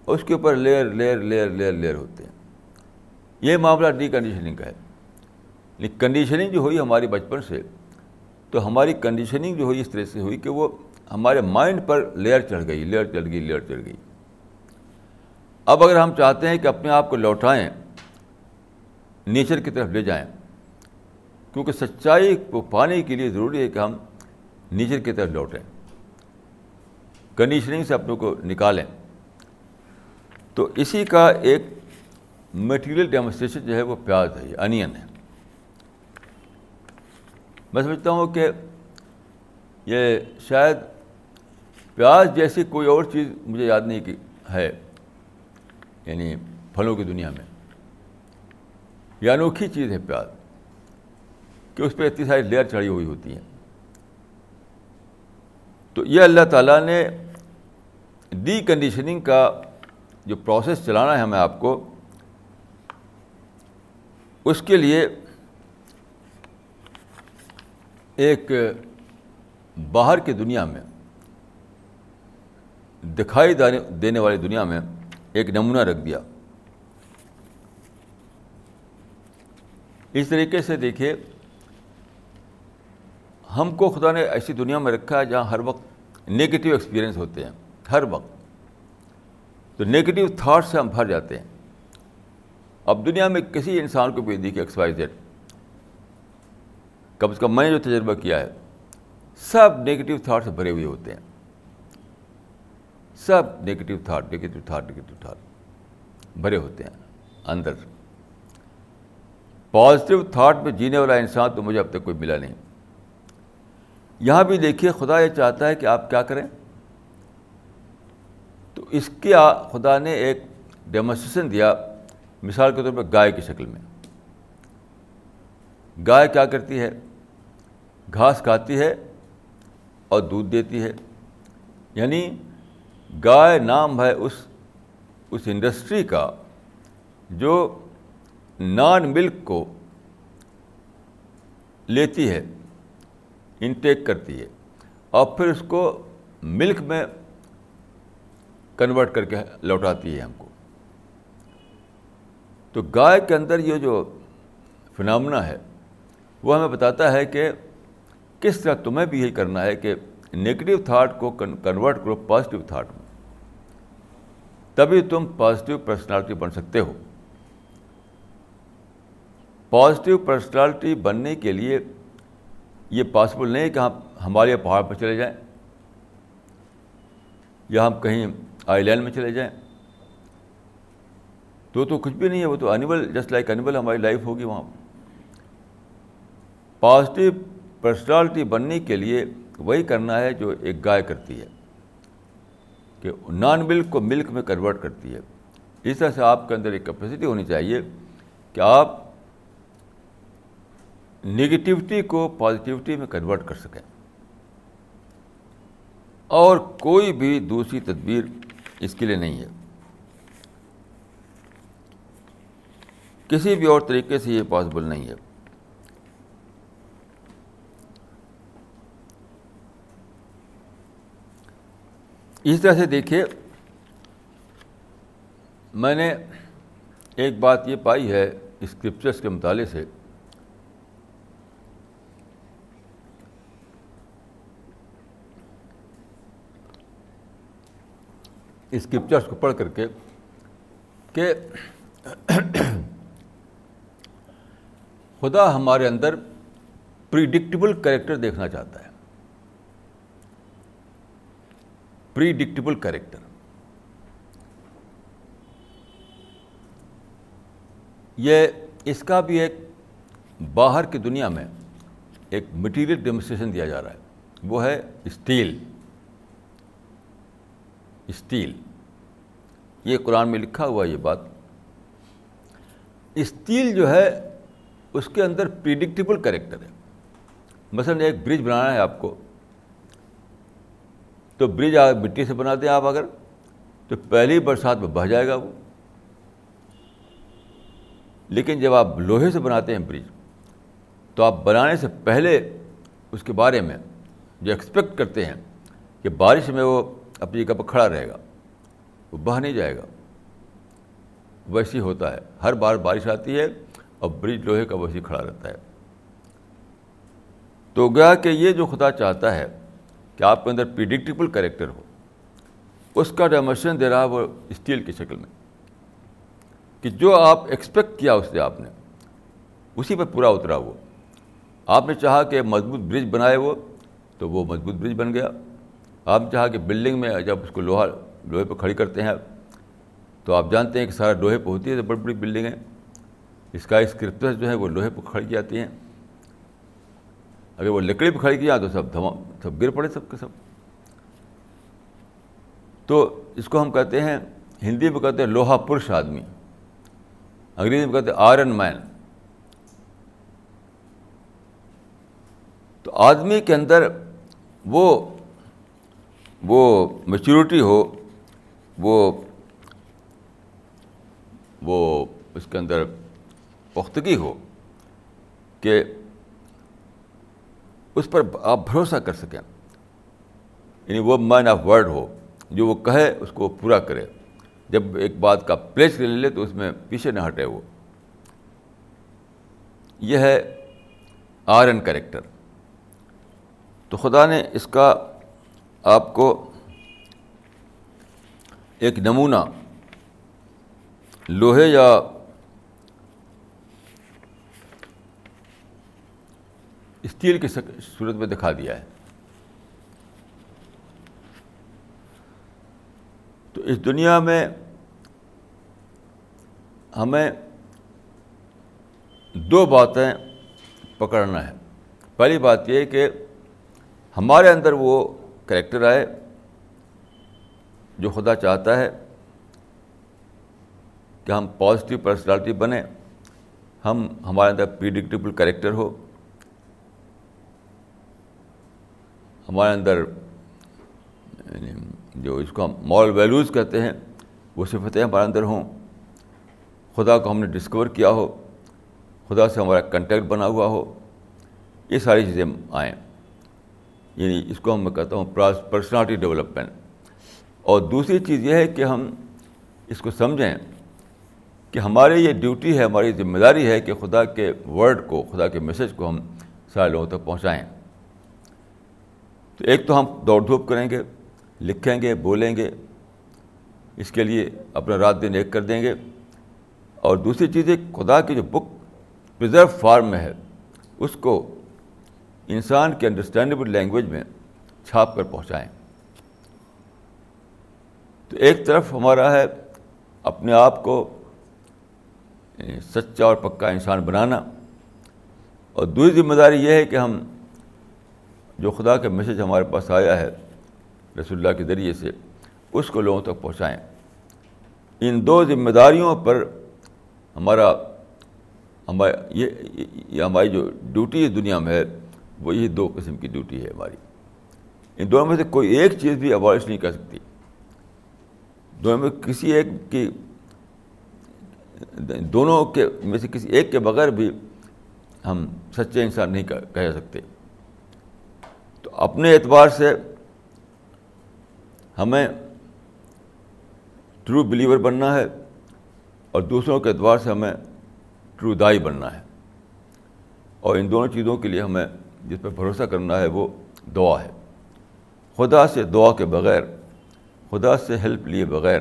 اس کے اوپر layer layer layer layer layer ہوتے ہیں۔ یہ معاملہ ڈی کنڈیشننگ کا ہے۔ کنڈیشننگ جو ہوئی ہماری بچپن سے، تو ہماری کنڈیشننگ جو ہوئی اس طرح سے ہوئی کہ وہ ہمارے مائنڈ پر لیئر چڑھ گئی لیئر چڑھ گئی لیئر چڑھ گئی۔ اب اگر ہم چاہتے ہیں کہ اپنے آپ کو لوٹائیں نیچر کی طرف لے جائیں، کیونکہ سچائی کو پانے کے لیے ضروری ہے کہ ہم نیچر کی طرف لوٹیں۔ کنڈیشننگ سے اپنوں کو نکالیں۔ تو اسی کا ایک مٹیریل ڈیمونسٹریشن جو ہے وہ پیاز ہے انین ہے۔ میں سمجھتا ہوں کہ یہ شاید پیاز جیسی کوئی اور چیز مجھے یاد نہیں کی ہے یعنی پھلوں کی دنیا میں۔ یہ انوکھی چیز ہے پیاز، کہ اس پہ اتنی ساری لیئر چڑھی ہوئی ہوتی ہیں۔ تو یہ اللہ تعالیٰ نے ڈی کنڈیشننگ کا جو پروسیس چلانا ہے ہمیں آپ کو، اس کے لیے ایک باہر کی دنیا میں، دکھائی دینے والی دنیا میں ایک نمونہ رکھ دیا۔ اس طریقے سے دیکھیے، ہم کو خدا نے ایسی دنیا میں رکھا ہے جہاں ہر وقت نگیٹو ایکسپیرئنس ہوتے ہیں، ہر وقت۔ تو نگیٹو تھاٹ سے ہم بھر جاتے ہیں۔ اب دنیا میں کسی انسان کو بھی دیکھیے ایکس وائی زیڈ کم از کم میں نے جو تجربہ کیا ہے، سب نگیٹو تھاٹ سے بھرے ہوئے ہوتے ہیں۔ سب negative thought negative thought negative thought بھرے ہوتے ہیں اندر۔ پازیٹیو تھاٹ میں جینے والا انسان تو مجھے اب تک کوئی ملا نہیں۔ یہاں بھی دیکھیے، خدا یہ چاہتا ہے کہ آپ کیا کریں۔ تو اس کے خدا نے ایک ڈیمونسٹریشن دیا، مثال کے طور پہ گائے کی شکل میں۔ گائے کیا کرتی ہے؟ گھاس کھاتی ہے اور دودھ دیتی ہے۔ یعنی گائے نام ہے اس اس انڈسٹری کا جو نان ملک کو لیتی ہے انٹیک کرتی ہے اور پھر اس کو ملک میں کنورٹ کر کے لوٹاتی ہے ہم کو۔ تو گائے کے اندر یہ جو فنامنا ہے، وہ ہمیں بتاتا ہے کہ کس طرح تمہیں بھی یہی کرنا ہے کہ نگیٹو تھاٹ کو کنورٹ کرو پازیٹیو تھاٹ میں۔ تبھی تم پازیٹیو پرسنالٹی بن سکتے ہو۔ پازیٹیو پرسنالٹی بننے کے لیے یہ پاسبل نہیں کہ ہم ہمارے پہاڑ پر چلے جائیں۔ یا ہم کہیں آئی لینڈ میں چلے جائیں۔ تو تو کچھ بھی نہیں ہے، وہ تو انیمل جسٹ لائک انیمل ہماری لائف ہوگی وہاں۔ پازیٹیو پرسنالٹی بننے کے لیے وہی کرنا ہے جو ایک گائے کرتی ہے، کہ نان ملک کو ملک میں کنورٹ کرتی ہے۔ اس طرح سے آپ کے اندر ایک کیپیسٹی ہونی چاہیے کہ آپ نگیٹیوٹی کو پازیٹیوٹی میں کنورٹ کر سکیں۔ اور کوئی بھی دوسری تدبیر اس کے لیے نہیں ہے۔ کسی بھی اور طریقے سے یہ پاسبل نہیں ہے۔ اس طرح سے دیکھیے میں نے ایک بات یہ پائی ہے اسکرپچرس کے مطالعے سے۔ اسکرپچرس کو پڑھ کر کے کہ خدا ہمارے اندر پریڈکٹیبل کریکٹر دیکھنا چاہتا ہے۔ پریڈکٹیبل کریکٹر یہ اس کا بھی ایک باہر کی دنیا میں ایک مٹیریل ڈیمونسٹریشن دیا جا رہا ہے۔ وہ ہے اسٹیل اسٹیل یہ قرآن میں لکھا ہوا یہ بات۔ اسٹیل جو ہے اس کے اندر پریڈکٹیبل کریکٹر ہے۔ مثلاً ایک برج بنانا ہے آپ کو۔ تو برج مٹی سے بنا دیں آپ اگر، تو پہلی برسات میں بہ جائے گا وہ۔ لیکن جب آپ لوہے سے بناتے ہیں برج، تو آپ بنانے سے پہلے اس کے بارے میں جو ایکسپیکٹ کرتے ہیں کہ بارش میں وہ اپنی جگہ پر کھڑا رہے گا، وہ بہہ نہیں جائے گا۔ ویسی ہوتا ہے۔ ہر بار بارش آتی ہے اور برج لوہے کا ویسی کھڑا رہتا ہے۔ تو گیا کہ یہ جو خدا چاہتا ہے کہ آپ کے اندر پریڈکٹیبل کریکٹر ہو۔ اس کا ڈیموشن دے رہا وہ اسٹیل کی شکل میں۔ کہ جو آپ ایکسپیکٹ کیا اس سے آپ نے، اسی پر پورا اترا وہ۔ آپ نے چاہا کہ مضبوط برج بنائے وہ، تو وہ مضبوط برج بن گیا۔ آپ نے چاہا کہ بلڈنگ میں جب اس کو لوہا، لوہے پہ کھڑی کرتے ہیں، تو آپ جانتے ہیں کہ سارا لوہے پہ ہوتی ہے، تو بڑی بڑی بلڈنگیں اسکائی اسکرپٹر جو ہے وہ لوہے پہ کھڑی جاتی ہیں۔ اگر وہ لکڑی پہ کھڑی کیا تو سب دھما سب گر پڑے سب کے سب۔ تو اس کو ہم کہتے ہیں، ہندی میں کہتے ہیں لوہا پرش آدمی، انگریزی میں کہتے ہیں آئرن مین۔ تو آدمی کے اندر وہ وہ میچورٹی ہو، وہ وہ اس کے اندر پختگی ہو کہ اس پر آپ بھروسہ کر سکیں۔ یعنی وہ مین آف ورڈ ہو، جو وہ کہے، اس کو پورا کرے۔ جب ایک بات کا پلیس لے لے تو اس میں پیچھے نہ ہٹے وہ۔ یہ ہے آر این کریکٹر۔ تو خدا نے اس کا آپ کو ایک نمونہ، لوہے یا اسٹیل کی صورت میں دکھا دیا ہے۔ تو اس دنیا میں ہمیں دو باتیں پکڑنا ہے۔ پہلی بات یہ کہ ہمارے اندر وہ کریکٹر آئے جو خدا چاہتا ہے کہ ہم پازیٹیو پرسنالٹی بنیں، ہم ہمارے اندر پریڈکٹیبل کریکٹر ہو۔ ہمارے اندر یعنی جو اس کو ہم مال ویلیوز کہتے ہیں، وہ صفتیں ہمارے اندر ہوں۔ خدا کو ہم نے ڈسکور کیا ہو، خدا سے ہمارا کنٹیکٹ بنا ہوا ہو، یہ ساری چیزیں آئیں۔ یعنی اس کو ہم میں کہتا ہوں پرسنالٹی ڈیولپمنٹ اور دوسری چیز یہ ہے کہ ہم اس کو سمجھیں کہ ہماری یہ ڈیوٹی ہے، ہماری ذمہ داری ہے کہ خدا کے ورڈ کو، خدا کے میسج کو ہم سارے لوگوں تک پہنچائیں۔ ایک تو ہم دوڑ دھوپ کریں گے، لکھیں گے، بولیں گے، اس کے لیے اپنا رات دن ایک کر دیں گے۔ اور دوسری چیز ایک، خدا کی جو بک پرزرو فارم میں ہے، اس کو انسان کے انڈرسٹینڈیبل لینگویج میں چھاپ کر پہنچائیں۔ تو ایک طرف ہمارا ہے اپنے آپ کو سچا اور پکا انسان بنانا۔ اور دوسری ذمہ داری یہ ہے کہ ہم جو خدا کا میسج ہمارے پاس آیا ہے رسول اللہ کے ذریعے سے، اس کو لوگوں تک پہنچائیں۔ ان دو ذمہ داریوں پر ہمارا ہمارا، یہ ہماری جو ڈیوٹی دنیا میں ہے وہ یہ دو قسم کی ڈیوٹی ہے ہماری۔ ان دونوں میں سے کوئی ایک چیز بھی ابالش نہیں کر سکتی۔ دونوں میں کسی ایک کی، دونوں کے میں سے کسی ایک کے بغیر بھی ہم سچے انسان نہیں کہہ سکتے۔ اپنے اعتبار سے ہمیں ٹرو بلیور بننا ہے اور دوسروں کے اعتبار سے ہمیں ٹرو دائی بننا ہے۔ اور ان دونوں چیزوں کے لیے ہمیں جس پہ بھروسہ کرنا ہے وہ دعا ہے۔ خدا سے دعا کے بغیر، خدا سے ہیلپ لیے بغیر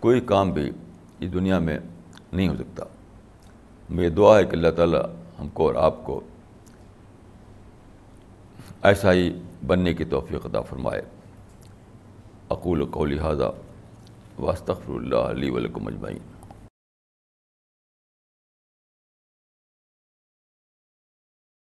کوئی کام بھی اس دنیا میں نہیں ہو سکتا۔ میری دعا ہے کہ اللہ تعالیٰ ہم کو اور آپ کو ایسا ہی بننے کی توفیق عطا فرمائے۔ اقول کو لہٰذا واسطر اللہ علیہ ولکم اجمعین۔